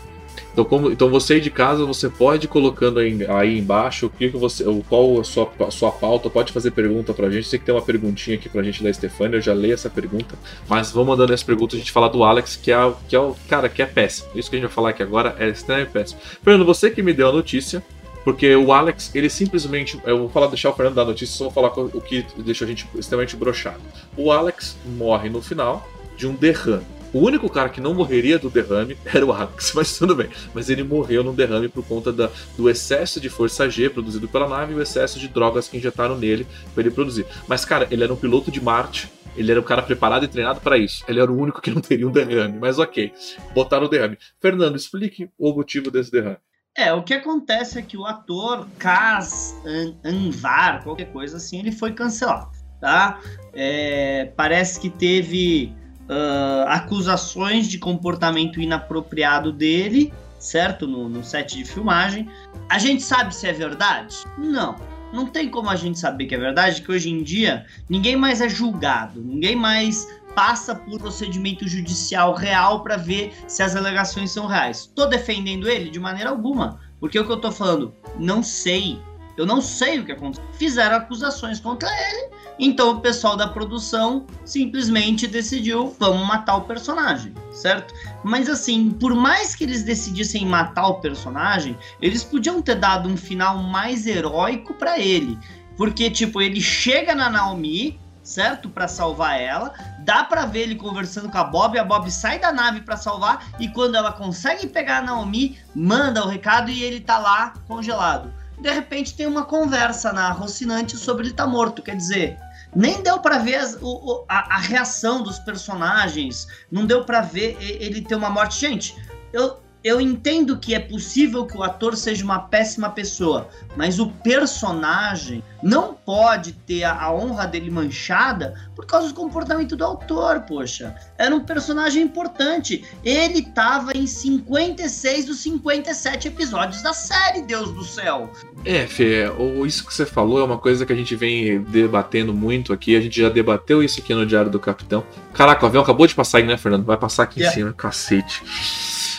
Então, como, então você aí de casa, você pode ir colocando aí, aí embaixo o que, que você, qual a sua, a sua pauta, pode fazer pergunta pra gente. Sei que tem uma perguntinha aqui pra gente da Stefania, eu já leio essa pergunta, mas vamos mandando essa pergunta a gente falar do Alex, que é, que é o cara que é péssimo. Isso que a gente vai falar aqui agora é extremamente péssimo. Fernando, você que me deu a notícia, porque o Alex, ele simplesmente. Eu vou falar, deixar o Fernando dar a notícia, só vou falar o que deixou a gente extremamente brochado. O Alex morre no final de um derrame. O único cara que não morreria do derrame era o Alex, *laughs* mas tudo bem. Mas ele morreu no derrame por conta da, do excesso de força G produzido pela nave e o excesso de drogas que injetaram nele para ele produzir. Mas, cara, ele era um piloto de Marte. Ele era um cara preparado e treinado para isso. Ele era o único que não teria um derrame. Mas ok, botaram o derrame. Fernando, explique o motivo desse derrame. É, o que acontece é que o ator Kaz Anvar, qualquer coisa assim, ele foi cancelado, tá? É, parece que teve uh, acusações de comportamento inapropriado dele, certo? No, no set de filmagem. A gente sabe se é verdade? Não. Não tem como a gente saber que é verdade, que hoje em dia ninguém mais é julgado, ninguém mais passa por procedimento judicial real para ver se as alegações são reais. Tô defendendo ele de maneira alguma, porque o que eu tô falando, não sei Eu não sei o que aconteceu. Fizeram acusações contra ele, então o pessoal da produção simplesmente decidiu, vamos matar o personagem, certo? Mas assim, por mais que eles decidissem matar o personagem, eles podiam ter dado um final mais heróico para ele. Porque, tipo, ele chega na Naomi, certo? Para salvar ela. Dá para ver ele conversando com a Bob, a Bob sai da nave para salvar e quando ela consegue pegar a Naomi, manda o recado e ele tá lá congelado. De repente tem uma conversa na Rocinante sobre ele tá morto, quer dizer, nem deu para ver o, a, a, reação dos personagens, não deu para ver ele ter uma morte. Gente, eu, eu entendo que é possível que o ator seja uma péssima pessoa, mas o personagem não pode ter a, a, honra dele manchada por causa do comportamento do autor, poxa. Era um personagem importante. Ele tava em 56 dos 57 episódios da série, Deus do céu. É, Fê, isso que você falou é uma coisa que a gente vem debatendo muito aqui. A gente já debateu isso aqui no Diário do Capitão. Caraca, o avião acabou de passar aí, né, Fernando? Vai passar aqui yeah. em cima, cacete.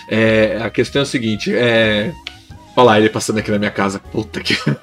É, a questão é o seguinte, é. Olha lá, ele passando aqui na minha casa. Puta que. Por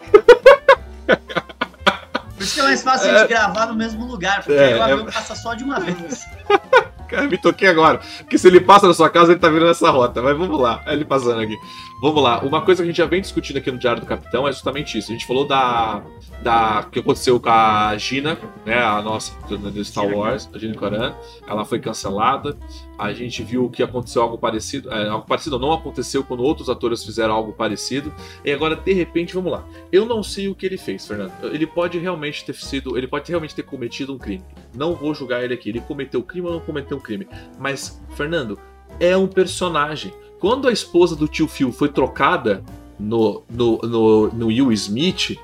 isso que é mais fácil a gente é. gravar no mesmo lugar, porque é, o avião é... passa só de uma vez. *laughs* Cara, me toquei agora. Porque se ele passa na sua casa, ele tá vindo nessa rota. Mas vamos lá, ele passando aqui. Vamos lá. Uma coisa que a gente já vem discutindo aqui no Diário do Capitão é justamente isso. A gente falou da. da que aconteceu com a Gina, né? A nossa do Star Wars, a Gina Coran. Ela foi cancelada. A gente viu que aconteceu algo parecido. É, algo parecido não aconteceu quando outros atores fizeram algo parecido. E agora, de repente, vamos lá. Eu não sei o que ele fez, Fernando. Ele pode realmente ter sido. Ele pode realmente ter cometido um crime. Não vou julgar ele aqui. Ele cometeu crime ou não cometeu um crime. Mas, Fernando, é um personagem. Quando a esposa do tio Phil foi trocada no, no, no, no Will Smith.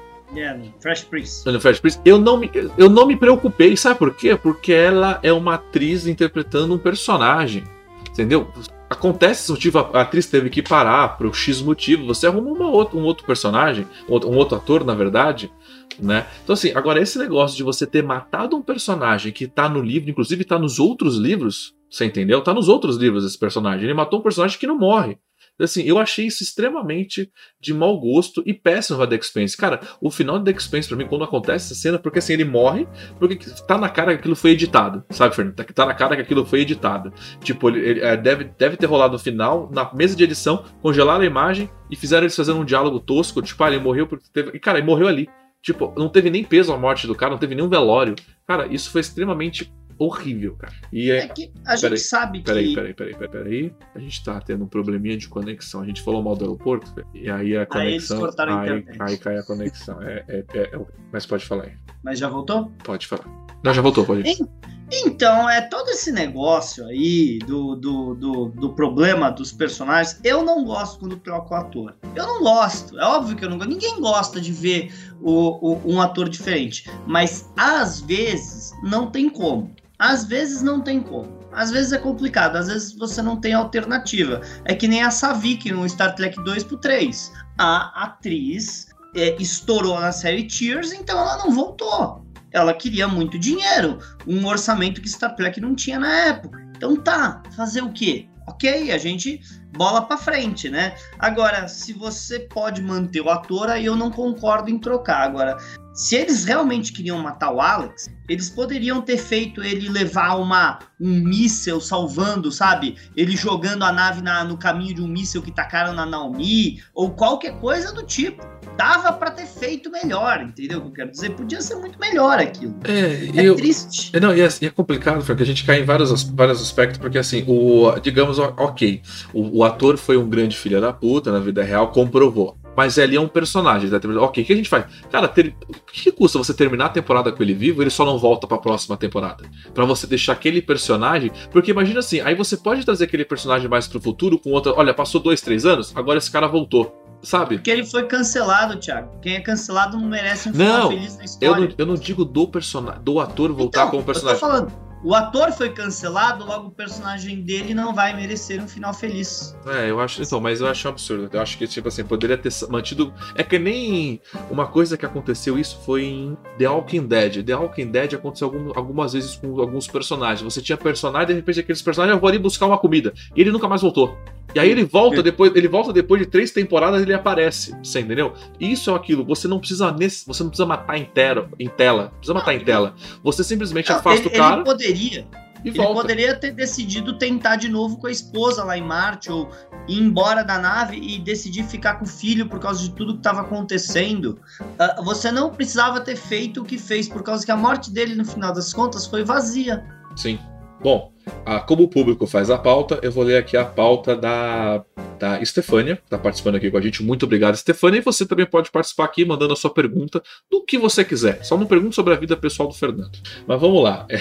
Fresh Prince. No Fresh Prince, eu não, me, eu não me preocupei, sabe por quê? Porque ela é uma atriz interpretando um personagem. Entendeu? Acontece se motivo, a atriz teve que parar por X motivo, você arruma uma outra, um outro personagem, um outro ator, na verdade, né? Então, assim, agora esse negócio de você ter matado um personagem que tá no livro, inclusive tá nos outros livros, você entendeu? Tá nos outros livros esse personagem. Ele matou um personagem que não morre. Assim, eu achei isso extremamente de mau gosto e péssimo pra The Expense. Cara, o final de The Expense, pra mim, quando acontece essa cena, porque assim, ele morre, porque tá na cara que aquilo foi editado, sabe, Fernando? Tá, tá na cara que aquilo foi editado. Tipo, ele, ele é, deve, deve ter rolado no final, na mesa de edição, congelaram a imagem e fizeram eles fazendo um diálogo tosco, tipo, ah, ele morreu porque teve. E, cara, ele morreu ali. Tipo, não teve nem peso a morte do cara, não teve nenhum velório. Cara, isso foi extremamente horrível, cara. E é, é que a gente sabe que. Peraí, peraí, peraí, peraí, peraí. A gente tá tendo um probleminha de conexão. A gente falou mal do aeroporto, e aí a conexão. Aí, aí, aí cai a conexão. É, é, é, é, mas pode falar aí. Mas já voltou? Pode falar. Não, já voltou, pode. Então, é todo esse negócio aí do, do, do, do, problema dos personagens. Eu não gosto quando troca o ator. Eu não gosto. É óbvio que eu não gosto. Ninguém gosta de ver o, o, um ator diferente. Mas às vezes não tem como. Às vezes não tem como. Às vezes é complicado, às vezes você não tem alternativa. É que nem a Savik no Star Trek 2 pro 3. A atriz é, estourou na série Tears, então ela não voltou. Ela queria muito dinheiro, um orçamento que Star Trek não tinha na época. Então tá, fazer o quê? Ok, a gente bola para frente, né? Agora, se você pode manter o ator, aí eu não concordo em trocar. Agora, se eles realmente queriam matar o Alex, eles poderiam ter feito ele levar uma, um míssel salvando, sabe? Ele jogando a nave na, no caminho de um míssel que tacaram na Naomi, ou qualquer coisa do tipo. Dava para ter feito melhor, entendeu? O que eu quero dizer? Podia ser muito melhor aquilo. É, é eu, triste. É, não, e é, é complicado, porque a gente cai em vários, vários aspectos, porque assim, o, digamos, ok, o, o ator foi um grande filho da puta na vida real, comprovou. Mas ele é um personagem. Tá? Ok, o que a gente faz? Cara, ter... o que custa você terminar a temporada com ele vivo ele só não volta pra próxima temporada? para você deixar aquele personagem. Porque imagina assim, aí você pode trazer aquele personagem mais pro futuro com outra. Olha, passou dois, três anos, agora esse cara voltou. Sabe? Porque ele foi cancelado, Thiago. Quem é cancelado não merece um final não, feliz na história. Eu não, eu não digo do personagem, do ator voltar então, como personagem. Eu tô falando, o ator foi cancelado, logo o personagem dele não vai merecer um final feliz. É, eu acho. Então, mas eu acho um absurdo. Eu acho que, tipo assim, poderia ter mantido. É que nem uma coisa que aconteceu isso foi em The Walking Dead. The Walking Dead aconteceu algum, algumas vezes com alguns personagens. Você tinha personagem, de repente aqueles personagens, eu vou ali buscar uma comida. E ele nunca mais voltou. E aí ele volta depois, ele volta depois de três temporadas ele aparece, você entendeu? Isso é aquilo, você não precisa você não precisa matar em, tela, em tela, precisa matar em tela. Você simplesmente não, afasta ele, o cara. Ele poderia, e ele volta. poderia ter decidido tentar de novo com a esposa lá em Marte, ou ir embora da nave e decidir ficar com o filho por causa de tudo que estava acontecendo. Uh, você não precisava ter feito o que fez, por causa que a morte dele, no final das contas, foi vazia. Sim. Bom, ah, como o público faz a pauta, eu vou ler aqui a pauta da, da Stefânia, que está participando aqui com a gente. Muito obrigado, Stefânia. E você também pode participar aqui mandando a sua pergunta do que você quiser. Só não pergunte sobre a vida pessoal do Fernando. Mas vamos lá. *laughs*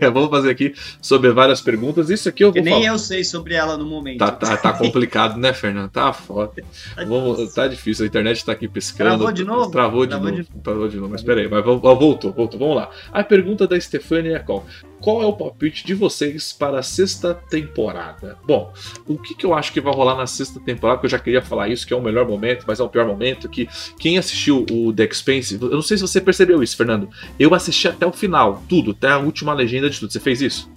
É. Vamos fazer aqui sobre várias perguntas. Isso aqui eu vou. nem falar. eu sei sobre ela no momento. Tá, tá, tá *laughs* complicado, né, Fernando? Tá foda. Tá Vamos, difícil. tá difícil. A internet tá aqui pescando. Travou de novo? Travou de Travou novo. De... Travou de novo. Mas peraí, mas voltou, voltou. Vamos lá. A pergunta da Stefania é qual? Qual é o palpite de vocês para a sexta temporada? Bom, o que, que eu acho que vai rolar na sexta temporada? Que eu já queria falar isso, que é o melhor momento, mas é o pior momento. Que quem assistiu o The Expense, eu não sei se você percebeu isso, Fernando. Eu assisti até o final, tudo, até a última legenda de tudo. Você fez isso?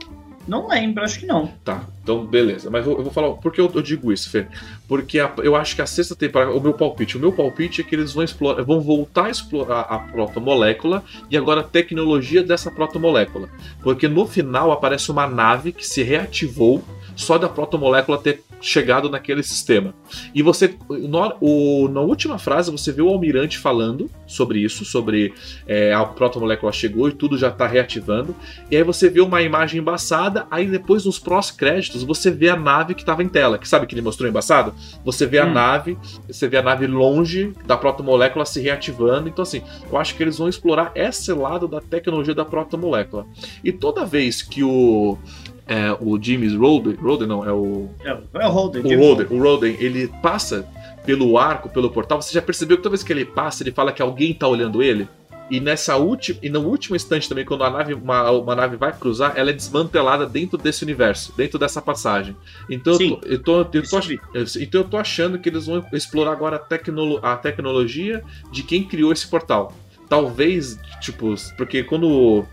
Não lembro, acho que não. Tá, então beleza. Mas eu, vou falar. Por que eu, eu digo isso, Fê? Porque a, eu acho que a sexta temporada. O meu palpite. O meu palpite é que eles vão explorar. Vão voltar a explorar a protomolécula e agora a tecnologia dessa protomolécula. Porque no final aparece uma nave que se reativou só da protomolécula ter chegado naquele sistema. E você, no, o, na última frase, você vê o almirante falando sobre isso, sobre é, a protomolécula chegou e tudo já está reativando. E aí você vê uma imagem embaçada, aí depois nos prós-créditos você vê a nave que estava em tela, que sabe que ele mostrou embaçado? Você vê hum. a nave, você vê a nave longe da protomolécula se reativando. Então, assim, eu acho que eles vão explorar esse lado da tecnologia da protomolécula. E toda vez que o é, o James Roden, Roden não, é o. É, é o Roden. O Roden, o Roden, ele passa pelo arco, pelo portal. Você já percebeu que toda vez que ele passa, ele fala que alguém tá olhando ele? E nessa última, e no último instante também, quando a nave, uma, uma nave vai cruzar, ela é desmantelada dentro desse universo, dentro dessa passagem. Então, Sim, eu, tô, eu, tô, eu, tô, então eu tô achando que eles vão explorar agora a, a tecnologia de quem criou esse portal. Talvez, tipo, porque quando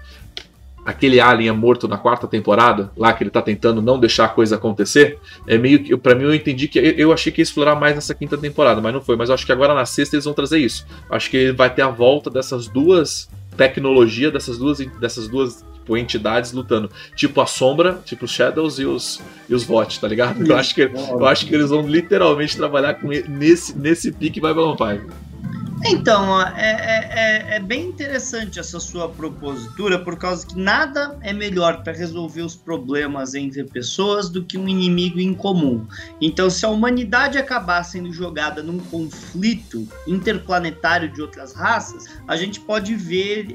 aquele alien é morto na quarta temporada, lá que ele tá tentando não deixar a coisa acontecer, é meio que, para mim eu entendi que eu achei que ia explorar mais nessa quinta temporada, mas não foi, mas eu acho que agora na sexta eles vão trazer isso. Acho que vai ter a volta dessas duas tecnologia dessas duas dessas duas tipo, entidades lutando, tipo a sombra, tipo os Shadows e os e os Vought, tá ligado? Eu acho que eu acho que eles vão literalmente trabalhar com nesse nesse pique vai Vampire. Então, é, é, é, é, bem interessante essa sua propositura, por causa que nada é melhor para resolver os problemas entre pessoas do que um inimigo em comum. Então, se a humanidade acabar sendo jogada num conflito interplanetário de outras raças, a gente pode ver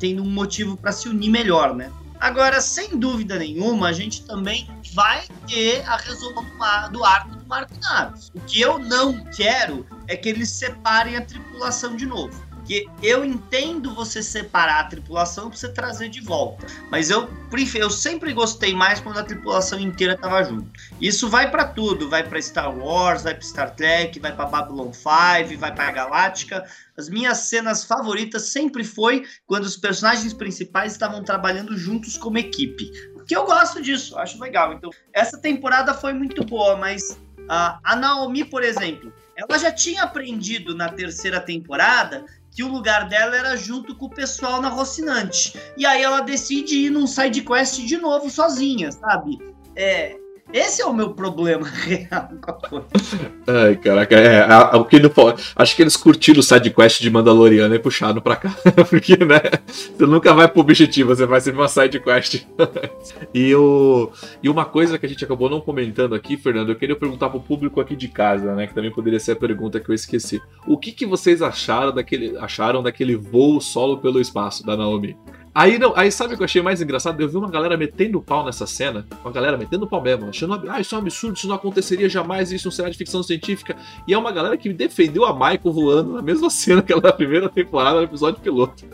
tendo um motivo para se unir melhor, né? Agora, sem dúvida nenhuma, a gente também vai ter a resolução do arco do Marco Naves. O que eu não quero é que eles separem a tripulação de novo. Porque eu entendo você separar a tripulação para você trazer de volta. Mas eu, eu sempre gostei mais quando a tripulação inteira tava junto. Isso vai para tudo, vai para Star Wars, vai para Star Trek, vai para Babylon 5, vai para Galáctica. As minhas cenas favoritas sempre foi quando os personagens principais estavam trabalhando juntos como equipe. Porque eu gosto disso, acho legal. Então, essa temporada foi muito boa, mas uh, a Naomi, por exemplo, ela já tinha aprendido na terceira temporada que o lugar dela era junto com o pessoal na Rocinante. E aí ela decide ir num side quest de novo sozinha, sabe? É, esse é o meu problema *laughs* real com a coisa. Ai, caraca, é, o que não pode. Acho que eles curtiram o sidequest de Mandaloriano e puxaram pra cá. *laughs* Porque, né? Você nunca vai pro objetivo, você vai ser uma sidequest. *laughs* e, o, e uma coisa que a gente acabou não comentando aqui, Fernando, eu queria perguntar pro público aqui de casa, né? Que também poderia ser a pergunta que eu esqueci. O que, que vocês acharam daquele, acharam daquele voo solo pelo espaço da Naomi? Aí, não, aí sabe o que eu achei mais engraçado? Eu vi uma galera metendo pau nessa cena, uma galera metendo pau mesmo, achando, ah, isso é um absurdo, isso não aconteceria jamais, isso não será de ficção científica. E é uma galera que defendeu a Michael voando na mesma *laughs* cena que ela na primeira temporada, no episódio piloto.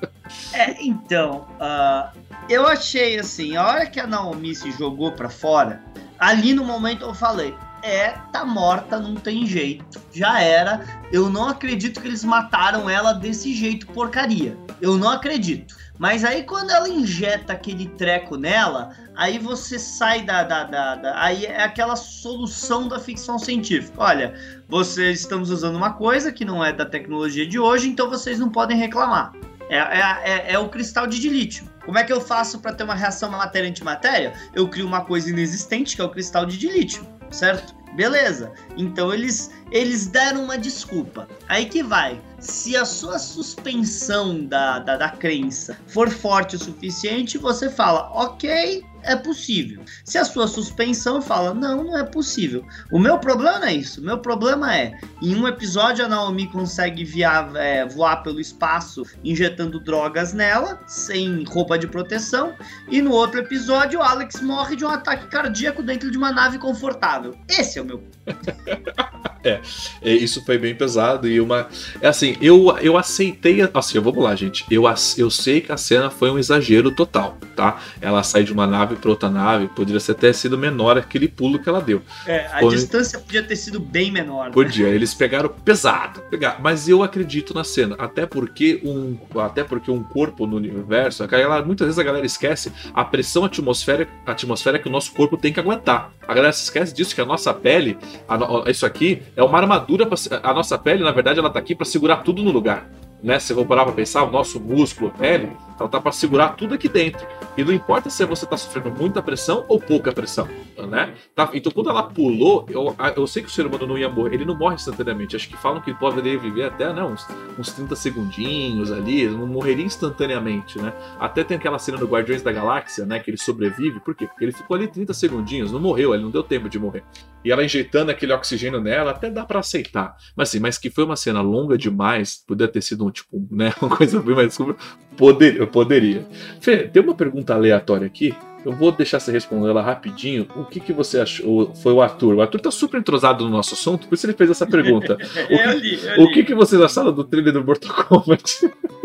É, então, uh, eu achei assim, a hora que a Naomi se jogou pra fora, ali no momento eu falei, é, tá morta, não tem jeito. Já era. Eu não acredito que eles mataram ela desse jeito porcaria. Eu não acredito. Mas aí quando ela injeta aquele treco nela, aí você sai da, da, da, da, Aí é aquela solução da ficção científica. Olha, vocês estamos usando uma coisa que não é da tecnologia de hoje, então vocês não podem reclamar. É, é, é, é o cristal de dilítio. Como é que eu faço para ter uma reação matéria-antimatéria? Eu crio uma coisa inexistente, que é o cristal de dilítio, certo? Beleza. Então eles eles deram uma desculpa. Aí que vai. Se a sua suspensão da, da, da crença for forte o suficiente, você fala, ok, é possível. Se a sua suspensão fala, não, não é possível. O meu problema é isso. O meu problema é, em um episódio a Naomi consegue via, é, voar pelo espaço injetando drogas nela, sem roupa de proteção, e no outro episódio o Alex morre de um ataque cardíaco dentro de uma nave confortável. Esse é o meu. *laughs* é, é, isso foi bem pesado e uma. É assim, eu, eu aceitei. Assim, vamos lá, gente. Eu, eu sei que a cena foi um exagero total, tá? Ela sai de uma nave para outra nave, poderia ser até sido menor aquele pulo que ela deu. É, a distância podia ter sido bem menor. Né? Podia, eles pegaram pesado, pegar, mas eu acredito na cena, até porque um, até porque um corpo no universo, galera, muitas vezes a galera esquece a pressão atmosférica, atmosfera que o nosso corpo tem que aguentar. A galera se esquece disso que a nossa pele, a, isso aqui é uma armadura pra, a nossa pele, na verdade, ela tá aqui para segurar tudo no lugar né? Se eu vou parar para pensar, o nosso músculo, a pele, ela tá para segurar tudo aqui dentro. E não importa se você está sofrendo muita pressão ou pouca pressão, né? Tá? Então quando ela pulou, eu, eu sei que o ser humano não ia morrer, ele não morre instantaneamente. Acho que falam que poderia viver até não, uns, uns 30 segundinhos ali, não morreria instantaneamente, né? Até tem aquela cena do Guardiões da Galáxia, né? Que ele sobrevive, por quê? Porque ele ficou ali 30 segundinhos, não morreu, ele não deu tempo de morrer. E ela injetando aquele oxigênio nela, até dá para aceitar. Mas assim, mas que foi uma cena longa demais, poderia ter sido um tipo, né? *laughs* Uma coisa bem mais desculpa. Poder, eu poderia. Fê, tem uma pergunta aleatória aqui. Eu vou deixar você responder ela rapidinho. O que, que você achou? Foi o Arthur. O Arthur tá super entrosado no nosso assunto, por isso ele fez essa pergunta. *laughs* O que, eu li, eu li. O que, que vocês acharam do trailer do Mortal Kombat? *laughs*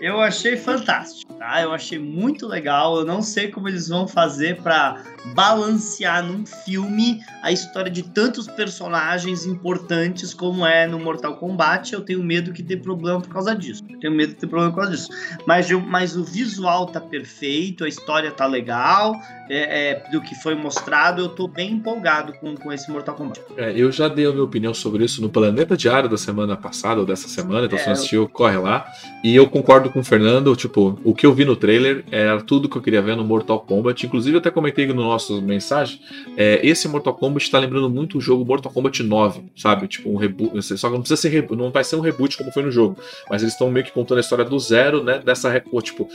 Eu achei fantástico, tá? Eu achei muito legal. Eu não sei como eles vão fazer para balancear num filme a história de tantos personagens importantes como é no Mortal Kombat. Eu tenho medo que dê problema por causa disso. Eu tenho medo de ter problema por causa disso. Mas, mas o visual tá perfeito, a história tá legal. É, é, do que foi mostrado, eu tô bem empolgado com, com esse Mortal Kombat. É, eu já dei a minha opinião sobre isso no Planeta Diário da semana passada, ou dessa semana, então é, se não assistiu, corre lá. E eu concordo com o Fernando, tipo, o que eu vi no trailer era tudo que eu queria ver no Mortal Kombat. Inclusive, eu até comentei no nosso mensagem, é, esse Mortal Kombat está lembrando muito o jogo Mortal Kombat 9, sabe? Tipo, um reboot. Só que não precisa ser não vai ser um reboot como foi no jogo. Mas eles estão meio que contando a história do zero, né? Dessa. Tipo,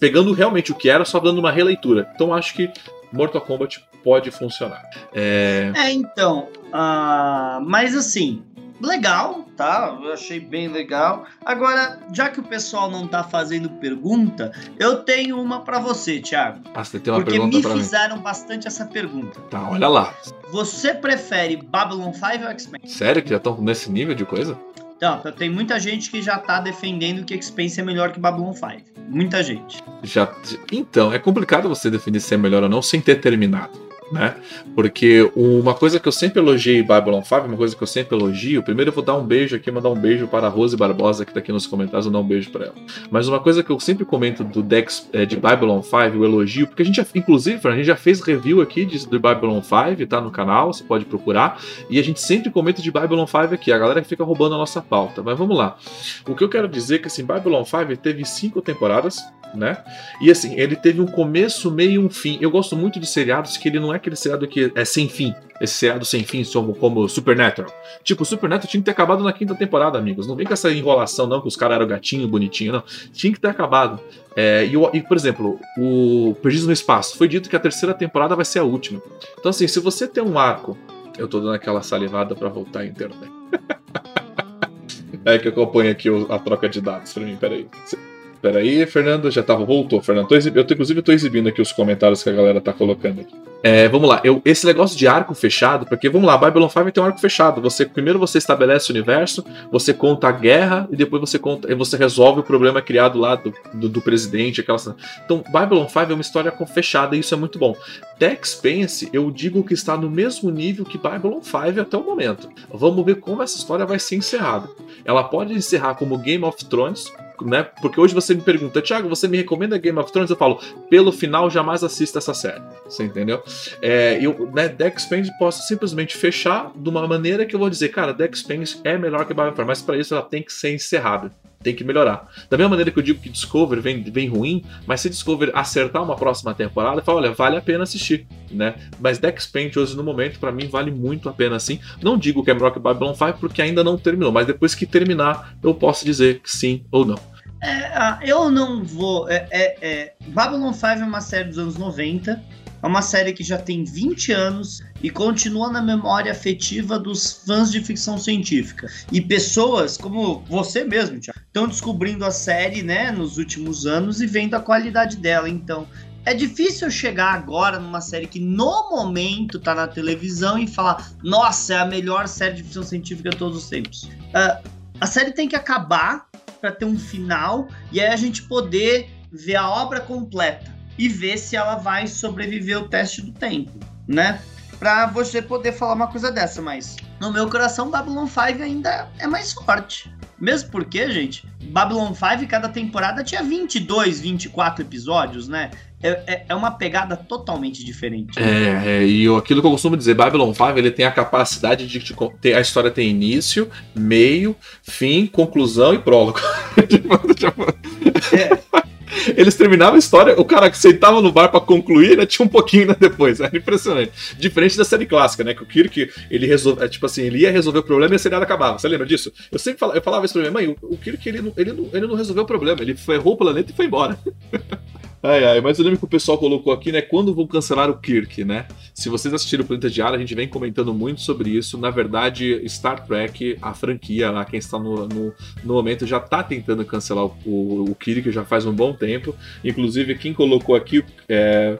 pegando realmente o que era, só dando uma releitura. Então acho que Mortal Kombat pode funcionar. É, é então. Uh, mas assim, legal, tá? Eu achei bem legal. Agora, já que o pessoal não tá fazendo pergunta, eu tenho uma para você, Thiago. Ah, você tem uma porque pergunta me fizeram mim. bastante essa pergunta. Tá, olha lá. Você prefere Babylon 5 ou X-Men? Sério que já estão nesse nível de coisa? Então, tem muita gente que já tá defendendo que X-Pense é melhor que Babylon 5. Muita gente. Já, então, é complicado você definir se é melhor ou não sem ter terminado né? Porque uma coisa que eu sempre elogiei Babylon 5, uma coisa que eu sempre elogio, primeiro eu vou dar um beijo aqui, mandar um beijo para a Rose Barbosa, que está aqui nos comentários, eu dar um beijo para ela. Mas uma coisa que eu sempre comento do Dex é, de Babylon 5, eu elogio, porque a gente já, inclusive, a gente já fez review aqui de, de Babylon 5, tá no canal, você pode procurar, e a gente sempre comenta de Babylon 5 aqui, a galera fica roubando a nossa pauta, mas vamos lá. O que eu quero dizer é que assim, Babylon 5 teve cinco temporadas, né? E assim, ele teve um começo, meio e um fim. Eu gosto muito de seriados que ele não é aquele seriado que é sem fim. Esse seriado sem fim, como, como Supernatural. Tipo, Supernatural tinha que ter acabado na quinta temporada, amigos. Não vem com essa enrolação, não, que os caras eram gatinho, bonitinho, não. Tinha que ter acabado. É, e, e, por exemplo, o Perdidos no Espaço. Foi dito que a terceira temporada vai ser a última. Então, assim, se você tem um arco. Eu tô dando aquela salivada para voltar à internet. *laughs* é que eu aqui a troca de dados pra mim, peraí. Peraí, Fernando, já tava, voltou, Fernando. Tô eu, inclusive, tô exibindo aqui os comentários que a galera tá colocando aqui. É, vamos lá, eu, esse negócio de arco fechado, porque vamos lá, Babylon 5 tem um arco fechado. Você Primeiro você estabelece o universo, você conta a guerra e depois você conta você resolve o problema criado lá do, do, do presidente, aquela. Então, Babylon 5 é uma história fechada e isso é muito bom. Tech Spence, eu digo que está no mesmo nível que Babylon 5 até o momento. Vamos ver como essa história vai ser encerrada. Ela pode encerrar como Game of Thrones, né? Porque hoje você me pergunta, Thiago, você me recomenda Game of Thrones? Eu falo, pelo final, jamais assista essa série. Você entendeu? É, eu, né, Expanse posso simplesmente fechar de uma maneira que eu vou dizer, cara, The Expanse é melhor que 5, mas para isso ela tem que ser encerrada tem que melhorar. Da mesma maneira que eu digo que Discover vem, vem ruim, mas se Discover acertar uma próxima temporada, fala, olha, vale a pena assistir, né? Mas Expanse hoje no momento para mim vale muito a pena sim. Não digo que é Babylon 5 porque ainda não terminou, mas depois que terminar eu posso dizer que sim ou não. É, eu não vou. É, é, é, Babylon 5 é uma série dos anos 90 é uma série que já tem 20 anos e continua na memória afetiva dos fãs de ficção científica. E pessoas como você mesmo, estão descobrindo a série, né, nos últimos anos e vendo a qualidade dela. Então, é difícil chegar agora numa série que no momento tá na televisão e falar: nossa, é a melhor série de ficção científica de todos os tempos. Uh, a série tem que acabar para ter um final e aí a gente poder ver a obra completa e ver se ela vai sobreviver o teste do tempo, né? Pra você poder falar uma coisa dessa, mas no meu coração, Babylon 5 ainda é mais forte. Mesmo porque, gente, Babylon 5 cada temporada tinha 22, 24 episódios, né? É, é, é uma pegada totalmente diferente. É, é, e aquilo que eu costumo dizer, Babylon 5 ele tem a capacidade de, de ter a história tem início, meio, fim, conclusão e prólogo. *laughs* é. Eles terminavam a história, o cara que sentava no bar para concluir, né, tinha um pouquinho né, depois. *laughs* Era impressionante. Diferente da série clássica, né? Que o Kirk, ele resolve, é, tipo assim, ele ia resolver o problema e a seriada acabava. Você lembra disso? Eu sempre falava, eu falava isso pra minha mãe, o, o Kirk, ele, ele, não, ele não resolveu o problema, ele ferrou o planeta e foi embora. *laughs* Ai, ai, mas eu lembro que o pessoal colocou aqui, né? Quando vão cancelar o Kirk, né? Se vocês assistiram o Planeta de Ar, a gente vem comentando muito sobre isso. Na verdade, Star Trek, a franquia lá, quem está no, no, no momento, já está tentando cancelar o, o, o, Kirk já faz um bom tempo. Inclusive, quem colocou aqui é.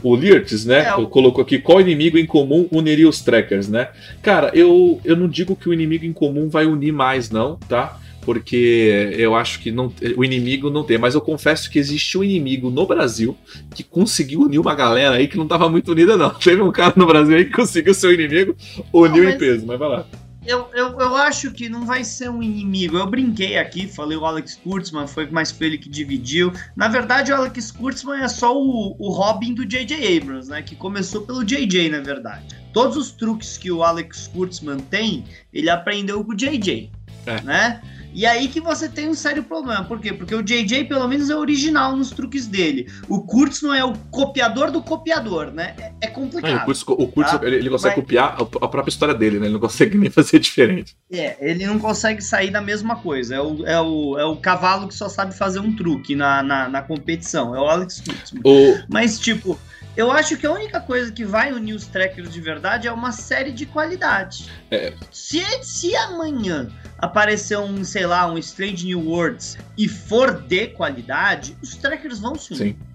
O Lirtz, né? É, o... Colocou aqui qual inimigo em comum uniria os trackers, né? Cara, eu, eu não digo que o inimigo em comum vai unir mais, não, tá? Porque eu acho que não, o inimigo não tem. Mas eu confesso que existe um inimigo no Brasil que conseguiu unir uma galera aí que não estava muito unida, não. *laughs* Teve um cara no Brasil aí que conseguiu ser o inimigo, uniu não, em peso, mas vai lá. Eu, eu, eu acho que não vai ser um inimigo. Eu brinquei aqui, falei o Alex Kurtzman, foi mais pra ele que dividiu. Na verdade, o Alex Kurtzman é só o, o Robin do J.J. Abrams, né? Que começou pelo J.J., na verdade. Todos os truques que o Alex Kurtzman tem, ele aprendeu com o J.J., é. né? E aí que você tem um sério problema. Por quê? Porque o JJ, pelo menos, é original nos truques dele. O Kurtz não é o copiador do copiador, né? É, é complicado. É, o Kurtz, o Kurtz tá? ele, ele, consegue Mas... copiar a própria história dele, né? Ele não consegue nem *laughs* fazer diferente. É, ele não consegue sair da mesma coisa. É o, é o, é o cavalo que só sabe fazer um truque na, na, na competição. É o Alex Kurtz. O... Mas, tipo, eu acho que a única coisa que vai unir os trackers de verdade é uma série de qualidade. É. Se, se amanhã aparecer um, sei lá, um Strange New Worlds e for de qualidade, os trackers vão se unir. Sim.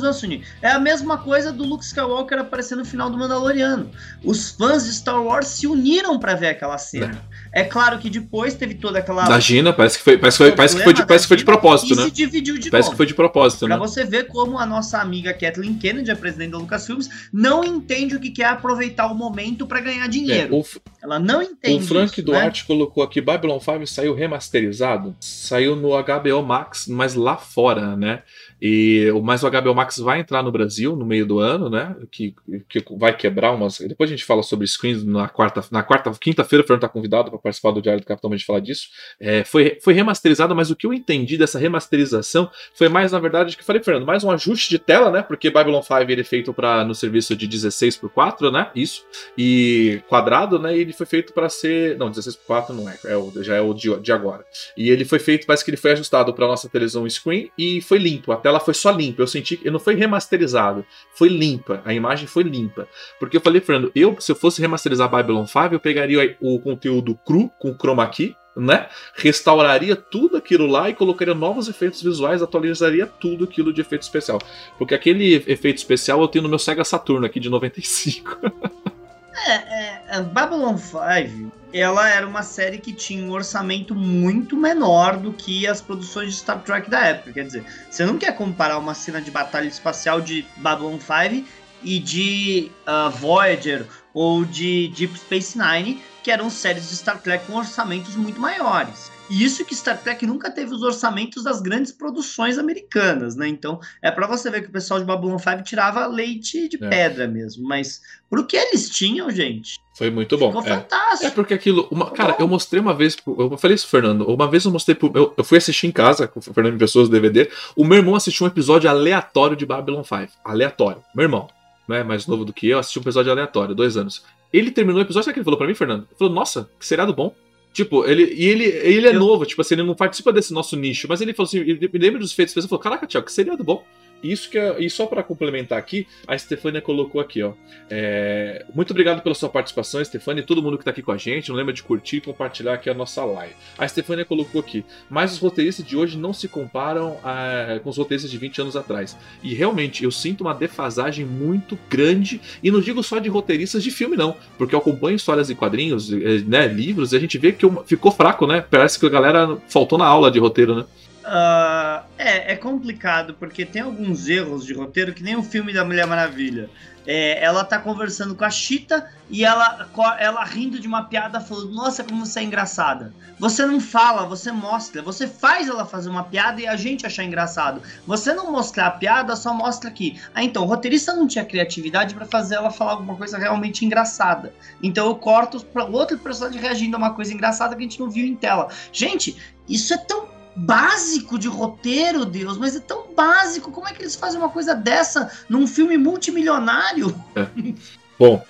Vão se unir. É a mesma coisa do Luke Skywalker aparecer no final do Mandaloriano. Os fãs de Star Wars se uniram para ver aquela cena. É. É claro que depois teve toda aquela. Da Gina, parece que foi, parece que foi, parece que foi, de, parece que foi de propósito, né? se dividiu de Parece que foi de propósito, né? Pra você ver como a nossa amiga Kathleen Kennedy, a presidente da Lucasfilmes, não entende o que é aproveitar o momento para ganhar dinheiro. É, o, Ela não entende. O Frank isso, Duarte né? colocou aqui: Babylon 5 saiu remasterizado, saiu no HBO Max, mas lá fora, né? E, mas o HBO Max vai entrar no Brasil no meio do ano, né? Que, que vai quebrar umas. Depois a gente fala sobre screens na quarta, na quarta, quinta-feira, o Fernando está convidado para participar do Diário do Capitão para a gente falar disso. É, foi, foi remasterizado, mas o que eu entendi dessa remasterização foi mais, na verdade, que falei, Fernando, mais um ajuste de tela, né? Porque Babylon 5 ele é feito para no serviço de 16 por 4, né? Isso. E quadrado, né? E ele foi feito para ser. Não, 16 por 4 não é, é o, já é o de, de agora. E ele foi feito, parece que ele foi ajustado para nossa televisão screen e foi limpo. Até ela foi só limpa. Eu senti que não foi remasterizado, foi limpa. A imagem foi limpa. Porque eu falei, Fernando, eu, se eu fosse remasterizar Babylon 5, eu pegaria o conteúdo cru com chroma key, né? Restauraria tudo aquilo lá e colocaria novos efeitos visuais, atualizaria tudo aquilo de efeito especial. Porque aquele efeito especial eu tenho no meu Sega Saturno aqui de 95. *laughs* é, é, é Babylon 5 ela era uma série que tinha um orçamento muito menor do que as produções de Star Trek da época. Quer dizer, você não quer comparar uma cena de batalha espacial de Babylon 5 e de uh, Voyager ou de Deep Space Nine, que eram séries de Star Trek com orçamentos muito maiores. E isso que Star Trek nunca teve os orçamentos das grandes produções americanas, né? Então, é para você ver que o pessoal de Babylon 5 tirava leite de é. pedra mesmo. Mas pro que eles tinham, gente. Foi muito bom. Ficou é. fantástico. É porque aquilo. Uma, cara, eu mostrei uma vez. Eu falei isso, Fernando. Uma vez eu mostrei. Pro, eu, eu fui assistir em casa com o Fernando Pessoas DVD. O meu irmão assistiu um episódio aleatório de Babylon 5. Aleatório. Meu irmão, né, mais novo do que eu, assistiu um episódio aleatório, dois anos. Ele terminou o episódio, sabe o que ele falou pra mim, Fernando? Ele falou, nossa, que seriado bom. Tipo, ele, e ele, ele é eu... novo, tipo assim, ele não participa desse nosso nicho, mas ele falou assim, ele me lembra dos feitos, ele falou, caraca, Tiago, que seriado bom. Isso que é, e só para complementar aqui, a Stefania colocou aqui, ó. É, muito obrigado pela sua participação, Stefania, e todo mundo que tá aqui com a gente. Não lembra de curtir e compartilhar aqui a nossa live. A Stefania colocou aqui, mas os roteiristas de hoje não se comparam a, com os roteiristas de 20 anos atrás. E realmente, eu sinto uma defasagem muito grande, e não digo só de roteiristas de filme, não, porque eu acompanho histórias e quadrinhos, eh, né, livros, e a gente vê que ficou fraco, né? Parece que a galera faltou na aula de roteiro, né? Uh, é, é complicado, porque tem alguns erros de roteiro que nem o filme da Mulher Maravilha. É, ela tá conversando com a Chita e ela, ela rindo de uma piada falando, nossa, como você é engraçada. Você não fala, você mostra, você faz ela fazer uma piada e a gente achar engraçado. Você não mostrar a piada, só mostra aqui. Ah, então, o roteirista não tinha criatividade para fazer ela falar alguma coisa realmente engraçada. Então eu corto para outro personagem reagindo a uma coisa engraçada que a gente não viu em tela. Gente, isso é tão básico de roteiro, Deus, mas é tão básico. Como é que eles fazem uma coisa dessa num filme multimilionário? É. *laughs* Bom,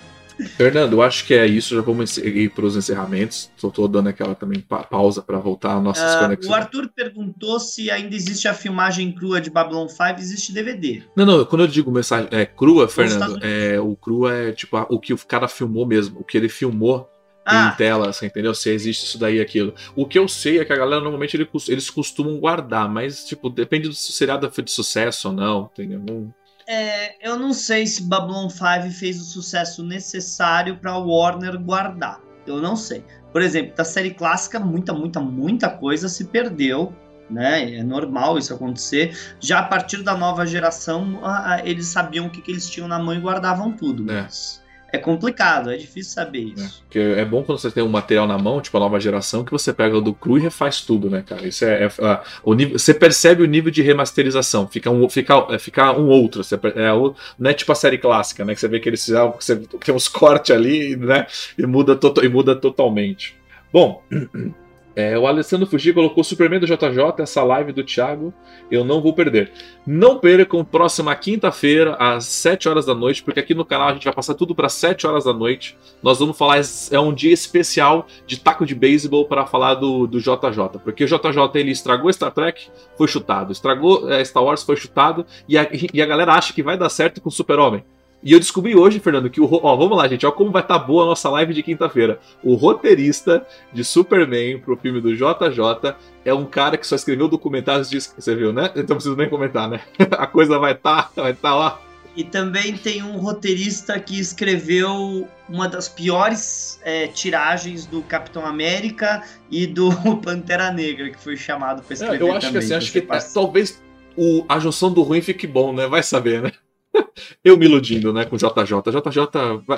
Fernando, eu acho que é isso. Já vamos ir para os encerramentos. Estou dando aquela também pa pausa para voltar às nossas uh, conexões. O Arthur perguntou se ainda existe a filmagem crua de Babylon 5. Existe DVD. Não, não. Quando eu digo mensagem é crua, Fernando, é, o crua é tipo o que o cara filmou mesmo. O que ele filmou ah. em tela, assim, entendeu? Se existe isso daí e aquilo. O que eu sei é que a galera normalmente eles costumam guardar, mas, tipo, depende do se o seriado foi de sucesso ou não, entendeu? Não... É, eu não sei se Babylon 5 fez o sucesso necessário para Warner guardar. Eu não sei. Por exemplo, da série clássica, muita, muita, muita coisa se perdeu. Né? É normal isso acontecer. Já a partir da nova geração, eles sabiam o que, que eles tinham na mão e guardavam tudo. É. Mas é complicado, é difícil saber isso. É, é bom quando você tem um material na mão, tipo a nova geração, que você pega o do cru e refaz tudo, né, cara? Isso é, é o nível, você percebe o nível de remasterização, fica um, fica, é, fica um outro. Você, é, não é tipo a série clássica, né? Que você vê que eles fizeram, que você tem uns cortes ali, né? E muda, to, e muda totalmente. Bom. *clears throat* É, o Alessandro Fuji colocou Superman do JJ, essa live do Thiago, eu não vou perder. Não percam, próxima quinta-feira, às 7 horas da noite, porque aqui no canal a gente vai passar tudo para 7 horas da noite. Nós vamos falar, é um dia especial de taco de beisebol para falar do, do JJ, porque o JJ ele estragou Star Trek, foi chutado, estragou é, Star Wars, foi chutado, e a, e a galera acha que vai dar certo com o Super-Homem. E eu descobri hoje, Fernando, que o. Ó, vamos lá, gente. Ó, como vai estar tá boa a nossa live de quinta-feira. O roteirista de Superman pro filme do JJ é um cara que só escreveu documentários disso. Você viu, né? Então não preciso nem comentar, né? *laughs* a coisa vai estar, tá, vai estar tá, ó. E também tem um roteirista que escreveu uma das piores é, tiragens do Capitão América e do *laughs* Pantera Negra, que foi chamado para escrever. É, eu acho também, que assim, acho que é, talvez o, a junção do ruim fique bom, né? Vai saber, né? *laughs* Eu me iludindo, né, com JJ. JJ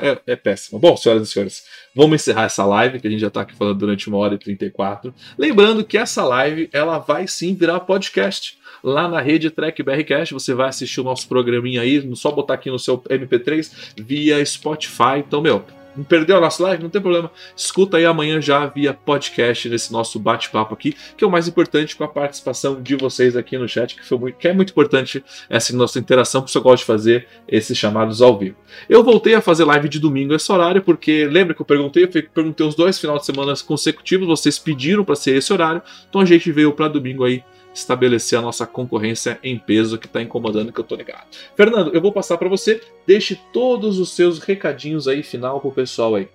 é, é péssimo. Bom, senhoras e senhores, vamos encerrar essa live, que a gente já está aqui falando durante uma hora e 34. Lembrando que essa live, ela vai sim virar podcast. Lá na rede Track BRCast, você vai assistir o nosso programinha aí, só botar aqui no seu MP3 via Spotify. Então, meu, perdeu a nossa live? Não tem problema. Escuta aí amanhã já via podcast nesse nosso bate-papo aqui, que é o mais importante com a participação de vocês aqui no chat, que, foi muito, que é muito importante essa nossa interação, que eu gosto de fazer esses chamados ao vivo. Eu voltei a fazer live de domingo esse horário, porque lembra que eu perguntei? Eu perguntei os dois finais de semana consecutivos, vocês pediram para ser esse horário, então a gente veio para domingo aí estabelecer a nossa concorrência em peso que está incomodando, que eu tô ligado. Fernando, eu vou passar para você. Deixe todos os seus recadinhos aí final pro pessoal aí.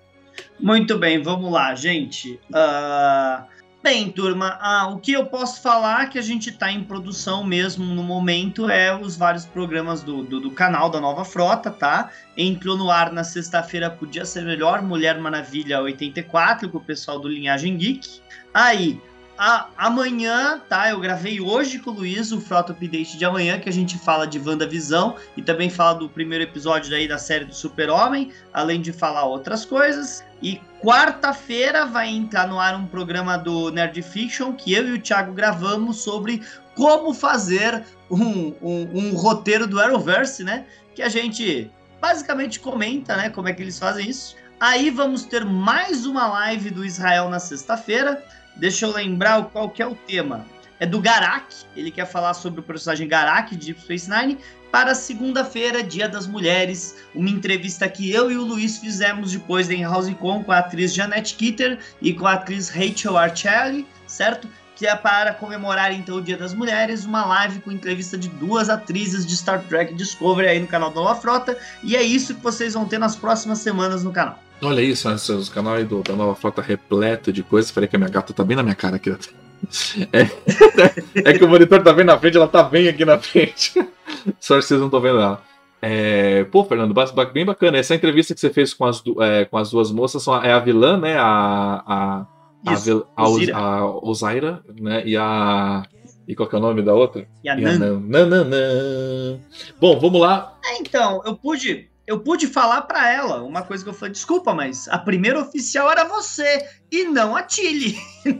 Muito bem, vamos lá, gente. Uh... Bem, turma, ah, o que eu posso falar que a gente está em produção mesmo no momento é os vários programas do, do, do, canal da Nova Frota, tá? Entrou no ar na sexta-feira, podia ser melhor, Mulher Maravilha 84, com o pessoal do Linhagem Geek. Aí, a, amanhã, tá? Eu gravei hoje com o Luiz o Frota Update de amanhã, que a gente fala de WandaVisão e também fala do primeiro episódio daí da série do Super-Homem, além de falar outras coisas. E quarta-feira vai entrar no ar um programa do Nerd Fiction que eu e o Thiago gravamos sobre como fazer um, um, um roteiro do Arrowverse, né? Que a gente basicamente comenta, né? Como é que eles fazem isso. Aí vamos ter mais uma live do Israel na sexta-feira. Deixa eu lembrar qual que é o tema. É do Garak. Ele quer falar sobre o personagem Garak de Deep Space Nine. Para segunda-feira, Dia das Mulheres, uma entrevista que eu e o Luiz fizemos depois em House Con com a atriz Janette Kitter e com a atriz Rachel Arcelli, certo? que é para comemorar então o Dia das Mulheres, uma live com entrevista de duas atrizes de Star Trek Discovery aí no canal da Nova Frota, e é isso que vocês vão ter nas próximas semanas no canal. Olha isso, né, o canal aí do, da Nova Frota repleto de coisas. Falei que a minha gata tá bem na minha cara aqui. *laughs* É, é que o monitor tá bem na frente, ela tá bem aqui na frente. *laughs* Só que vocês não estão vendo ela. É, pô, Fernando, bem bacana. Essa entrevista que você fez com as, é, com as duas moças são, é a vilã, né? A, a isso, a, a, a Ozaira, né? E a. E qual que é o nome da outra? E a, e a Nan. Nan, Nan, Nan. Bom, vamos lá. É, então, eu pude, eu pude falar para ela uma coisa que eu falei, desculpa, mas a primeira oficial era você e não a Tilly. *laughs*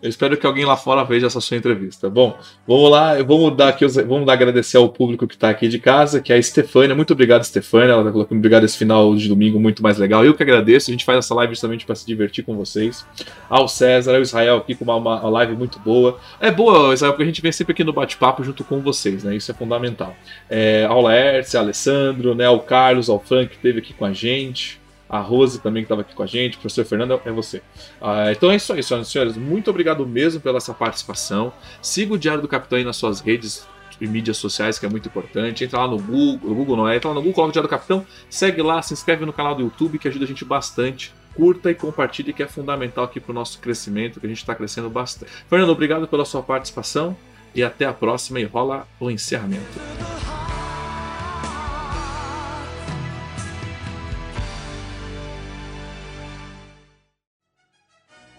Eu espero que alguém lá fora veja essa sua entrevista. Bom, vamos lá, vamos dar aqui, vamos dar agradecer ao público que está aqui de casa, que é a Stefânia. Muito obrigado, Stefânia. Ela está colocando obrigado esse final de domingo muito mais legal. Eu que agradeço. A gente faz essa live justamente para se divertir com vocês. Ao César, ao Israel aqui com uma, uma live muito boa. É boa, Israel, porque a gente vem sempre aqui no bate-papo junto com vocês, né? Isso é fundamental. É, ao Laércio, Alessandro, né? Ao Carlos, ao Frank que esteve aqui com a gente a Rose também que estava aqui com a gente, o professor Fernando, é você. Ah, então é isso aí, senhoras e senhores. Muito obrigado mesmo pela essa participação. Siga o Diário do Capitão aí nas suas redes e mídias sociais, que é muito importante. Entra lá no Google, no Google não é, entra lá no Google, coloca o Diário do Capitão, segue lá, se inscreve no canal do YouTube, que ajuda a gente bastante. Curta e compartilhe, que é fundamental aqui para o nosso crescimento, que a gente está crescendo bastante. Fernando, obrigado pela sua participação e até a próxima e rola o encerramento.